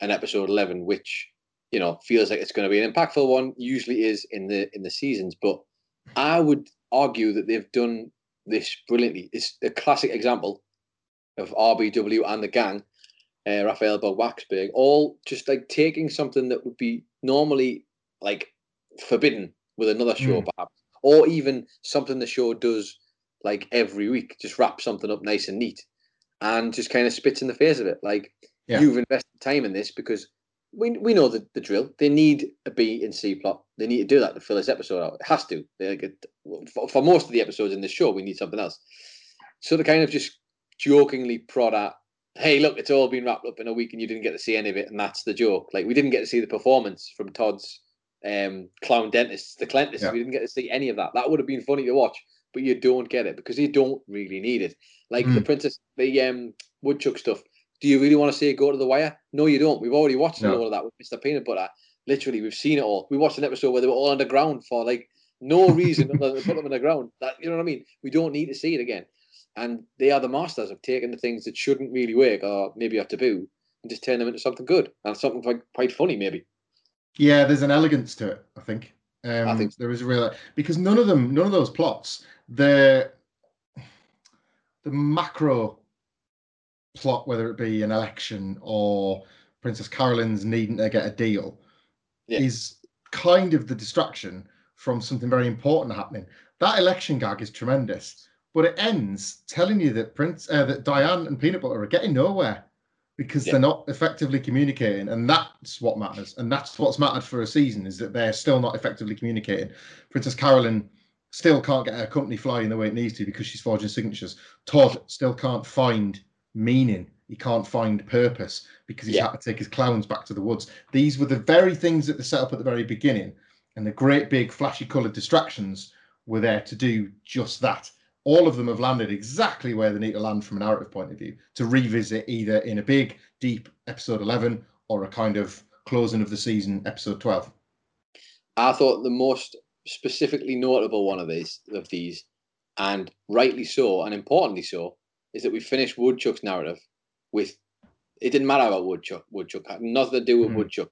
an episode 11 which you know feels like it's going to be an impactful one usually is in the in the seasons but i would argue that they've done this brilliantly it's a classic example of rbw and the gang uh, raphael bob waksberg all just like taking something that would be normally like forbidden with another show Mm. perhaps or even something the show does like every week just wrap something up nice and neat and just kind of spits in the face of it like Yeah. you've invested time in this because we we know the, the drill. They need a B and C plot. They need to do that to fill this episode out. It has to. Get, for, for most of the episodes in this show, we need something else. So to kind of just jokingly prod at, hey, look, it's all been wrapped up in a week and you didn't get to see any of it, and that's the joke. Like we didn't get to see the performance from Todd's um, clown dentist, the Clentist. Yeah. We didn't get to see any of that. That would have been funny to watch, but you don't get it because you don't really need it. Like the Mm. princess, the um, woodchuck stuff. Do you really want to see it go to the wire? No, you don't. We've already watched No. all of that with Mr. Peanut Butter. Literally, we've seen it all. We watched an episode where they were all underground for like no reason other than to put them underground. That you know what I mean? We don't need to see it again. And they are the masters of taking the things that shouldn't really work or maybe are taboo and just turn them into something good and something quite quite funny, maybe. Yeah, there's an elegance to it. I think. Um, I think there is a real because none of them, none of those plots, the the macro plot, whether it be an election or Princess Carolyn's needing to get a deal, Yeah. is kind of the distraction from something very important happening. That election gag is tremendous, but it ends telling you that Prince, uh, that Diane and Peanut Butter are getting nowhere because Yeah. they're not effectively communicating, and that's what matters. And that's what's mattered for a season is that they're still not effectively communicating. Princess Carolyn still can't get her company flying the way it needs to because she's forging signatures. Todd still can't find meaning. He can't find purpose because he's Yeah. had to take his clowns back to the woods. These were the very things that they set up at the very beginning, and the great big flashy coloured distractions were there to do just that. All of them have landed exactly where they need to land from a narrative point of view to revisit either in a big, deep episode 11 or a kind of closing of the season episode 12. I thought the most specifically notable one of these of these, and rightly so, and importantly so, is that we finished Woodchuck's narrative with it didn't matter about Woodchuck. Woodchuck had nothing to do with Mhm. Woodchuck.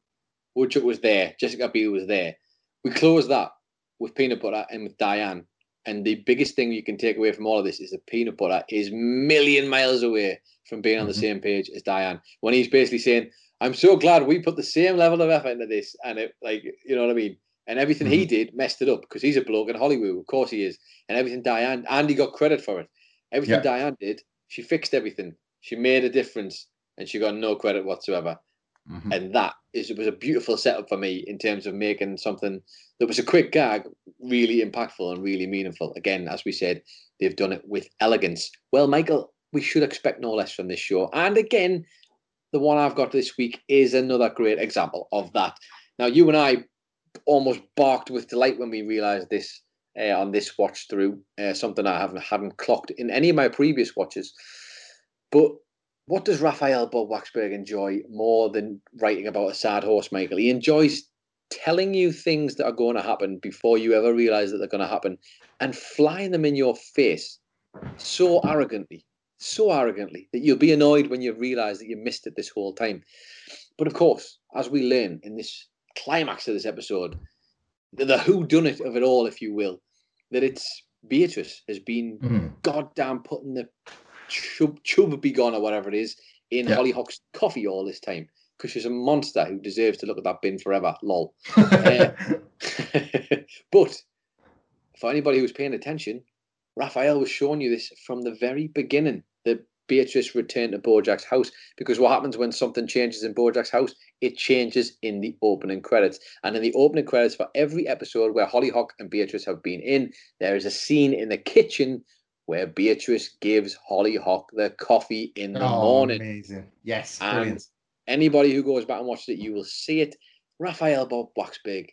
Woodchuck was there. Jessica Biel was there. We closed that with peanut butter and with Diane. And the biggest thing you can take away from all of this is that peanut butter is million miles away from being on the Mhm. same page as Diane. When he's basically saying, "I'm so glad we put the same level of effort into this," and it like you know what I mean. And everything he did messed it up because he's a bloke in Hollywood, of course he is. And everything Diane, Andy got credit for it. Everything Yeah. Diane did, she fixed everything. She made a difference, and she got no credit whatsoever. Mhm. And that is it was a beautiful setup for me in terms of making something that was a quick gag really impactful and really meaningful. Again, as we said, they've done it with elegance. Well, Michael, we should expect no less from this show. And again, the one I've got this week is another great example of that. Now, you and I almost barked with delight when we realised this uh, on this watch through. Uh, something I haven't hadn't clocked in any of my previous watches. But what does Raphael Bob Waksberg enjoy more than writing about a sad horse, Michael? He enjoys telling you things that are going to happen before you ever realize that they're going to happen and flying them in your face so arrogantly, so arrogantly that you'll be annoyed when you realize that you missed it this whole time. But of course, as we learn in this climax of this episode, the, the who done it of it all, if you will, that it's Beatrice has been Mhm. goddamn putting the chub, chub be gone or whatever it is in Yeah. Hollyhock's coffee all this time because she's a monster who deserves to look at that bin forever. Lol. Uh, but for anybody who's paying attention, Raphael was showing you this from the very beginning that Beatrice returned to Bojack's house because what happens when something changes in Bojack's house? It changes in the opening credits. And in the opening credits for every episode where Hollyhock and Beatrice have been in, there is a scene in the kitchen where Beatrice gives Hollyhock the coffee in the oh, morning. amazing. Yes, And brilliant. anybody who goes back and watches it, you will see it. Raphael Bob Waksberg,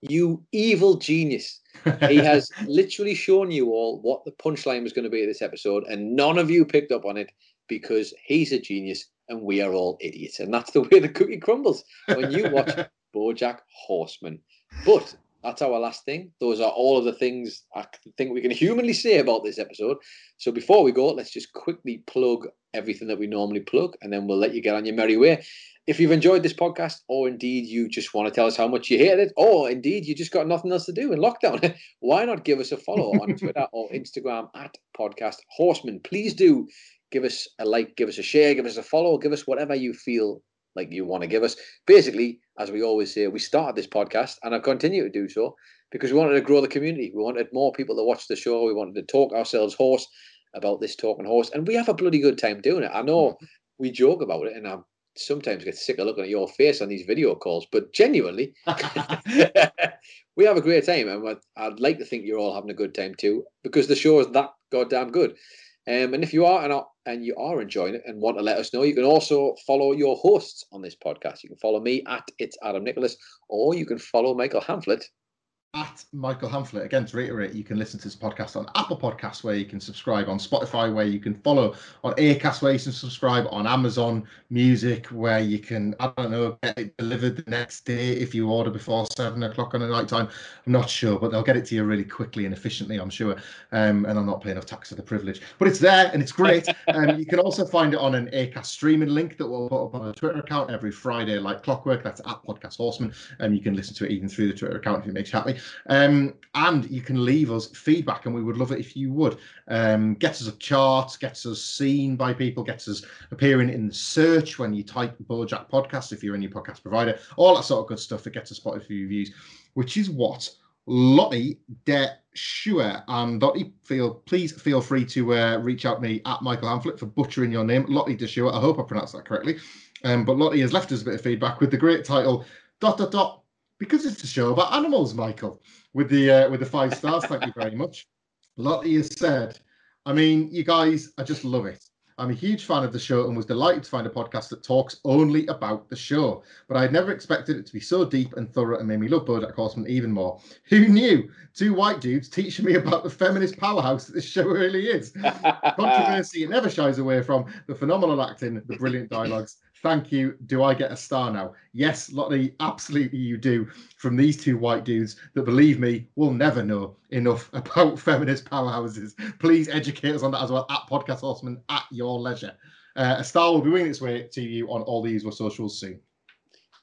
you evil genius. He has literally shown you all what the punchline was going to be of this episode, and none of you picked up on it because he's a genius and we are all idiots. And that's the way the cookie crumbles when you watch Bojack Horseman. But That's our last thing. Those are all of the things I think we can humanly say about this episode. So before we go, let's just quickly plug everything that we normally plug, and then we'll let you get on your merry way. If you've enjoyed this podcast, or indeed you just want to tell us how much you hated it, or indeed you just got nothing else to do in lockdown, why not give us a follow on Twitter or Instagram at Podcast Horseman? Please do give us a like, give us a share, give us a follow, give us whatever you feel like you want to give us. Basically, as we always say, we started this podcast and I continue to do so because we wanted to grow the community. We wanted more people to watch the show. We wanted to talk ourselves horse about this talking horse, and we have a bloody good time doing it. I know mm-hmm. we joke about it, and I sometimes get sick of looking at your face on these video calls, but genuinely, we have a great time, and I'd like to think you're all having a good time too because the show is that goddamn good. Um, and if you are and, and you are enjoying it and want to let us know, you can also follow your hosts on this podcast. You can follow me at it's Adam Nicholas, or you can follow Michael Hamflett at Michael Hamflett. Again, to reiterate, you can listen to this podcast on Apple Podcasts, where you can subscribe, on Spotify, where you can follow, on Acast, where you can subscribe, on Amazon Music, where you can, I don't know, get it delivered the next day if you order before seven o'clock on the night time. I'm not sure, but they'll get it to you really quickly and efficiently, I'm sure. Um, and I'm not paying enough tax for the privilege, but it's there and it's great. um, you can also find it on an Acast streaming link that we'll put up on a Twitter account every Friday, like clockwork. That's at Podcast Horseman. And um, you can listen to it even through the Twitter account if it makes you happy. Um, and you can leave us feedback, and we would love it if you would. Um, us a chart, gets us seen by people, gets us appearing in the search when you type Bojack Podcast if you're in your podcast provider, all that sort of good stuff. It gets us Spotify reviews, which is what Lottie De Schuer and Lottie, feel please feel free to uh, reach out to me at Michael Hamflett for butchering your name, Lottie De Schuer. I hope I pronounced that correctly. Um, but Lottie has left us a bit of feedback with the great title dot dot dot because it's a show about animals, Michael, with the uh, with the five stars. Thank you very much. Lottie you said, I mean, you guys, I just love it. I'm a huge fan of the show and was delighted to find a podcast that talks only about the show. But I had never expected it to be so deep and thorough and made me love Bojack Horseman even more. Who knew? Two white dudes teaching me about the feminist powerhouse that this show really is. Controversy it never shies away from, the phenomenal acting, the brilliant dialogues, Thank you. Do I get a star now? Yes, Lottie, absolutely you do. From these two white dudes that, believe me, will never know enough about feminist powerhouses. Please educate us on that as well at Podcast Horseman at your leisure. Uh, a star will be winging its way to you on all the usual socials soon.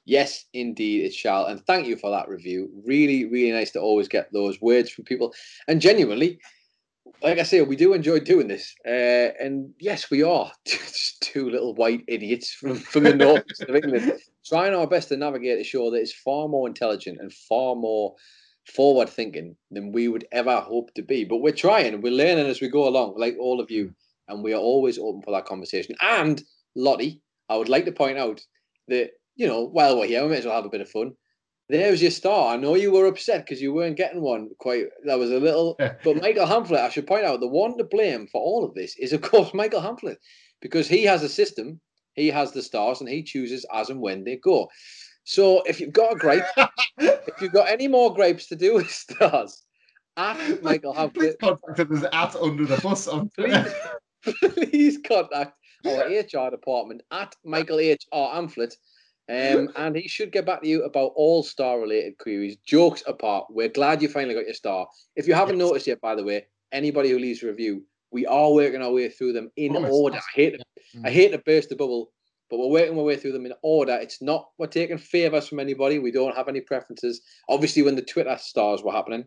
Yes, indeed, it shall. And thank you for that review. Really, really nice to always get those words from people. And genuinely, like I say, we do enjoy doing this. Uh, and yes, we are just two little white idiots from, from the north of England, trying our best to navigate a show that is far more intelligent and far more forward thinking than we would ever hope to be. But we're trying, we're learning as we go along, like all of you. And we are always open for that conversation. And Lottie, I would like to point out that, you know, while we're here, we may as well have a bit of fun. There's your star. I know you were upset because you weren't getting one quite. That was a little. but Michael Hamflett, I should point out, the one to blame for all of this is, of course, Michael Hamflett, because he has a system, he has the stars, and he chooses as and when they go. So if you've got a gripe, if you've got any more gripes to do with stars, at Michael Hamflett. Please contact us at under the bus on please, please contact our HR department at Michael H. R. Hamflett um, and he should get back to you about all star related queries. Jokes apart, we're glad you finally got your star. If you haven't noticed yet, by the way, anybody who leaves a review, we are working our way through them in order. I hate, to, I mm. hate to burst the bubble, but we're working our way through them in order. It's not we're taking favors from anybody. We don't have any preferences. Obviously, when the Twitter stars were happening,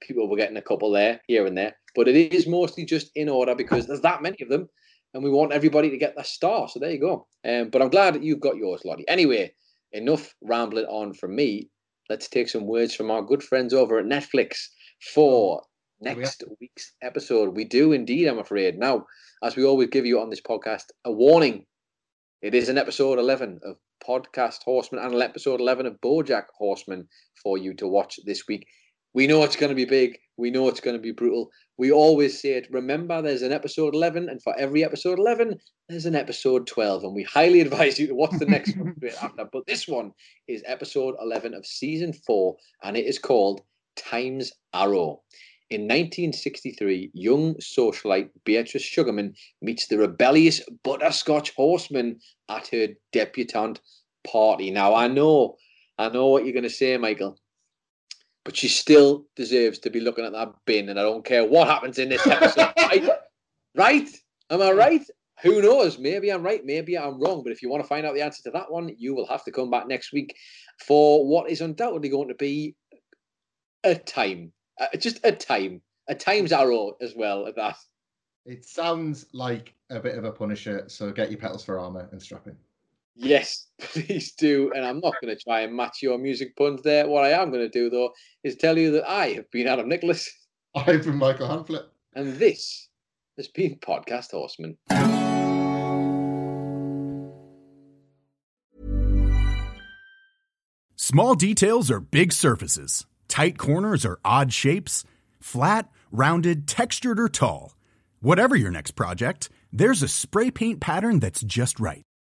people were getting a couple there, here and there, but it is mostly just in order because there's that many of them and we want everybody to get that star. So there you go. Um, but I'm glad that you've got yours, Lottie. Anyway, enough rambling on from me. Let's take some words from our good friends over at Netflix for next week's episode. We do indeed, I'm afraid. Now, as we always give you on this podcast, a warning. It is an episode 11 of Podcast Horseman and an episode 11 of Bojack Horseman for you to watch this week. We know it's going to be big. We know it's going to be brutal. We always say it. Remember, there's an episode 11, and for every episode 11, there's an episode 12. And we highly advise you to watch the next one after. But this one is episode 11 of season four, and it is called Time's Arrow. In 1963, young socialite Beatrice Sugarman meets the rebellious butterscotch horseman at her debutante party. Now, I know, I know what you're going to say, Michael but she still deserves to be looking at that bin, and I don't care what happens in this episode. right? right? Am I right? Who knows? Maybe I'm right, maybe I'm wrong. But if you want to find out the answer to that one, you will have to come back next week for what is undoubtedly going to be a time, uh, just a time, a times arrow as well at that. It sounds like a bit of a punisher, so get your petals for armor and strap in. Yes, please do. And I'm not going to try and match your music puns there. What I am going to do, though, is tell you that I have been Adam Nicholas. I've been Michael Hanflett. And this has been Podcast Horseman. Small details are big surfaces. Tight corners are odd shapes. Flat, rounded, textured, or tall. Whatever your next project, there's a spray paint pattern that's just right.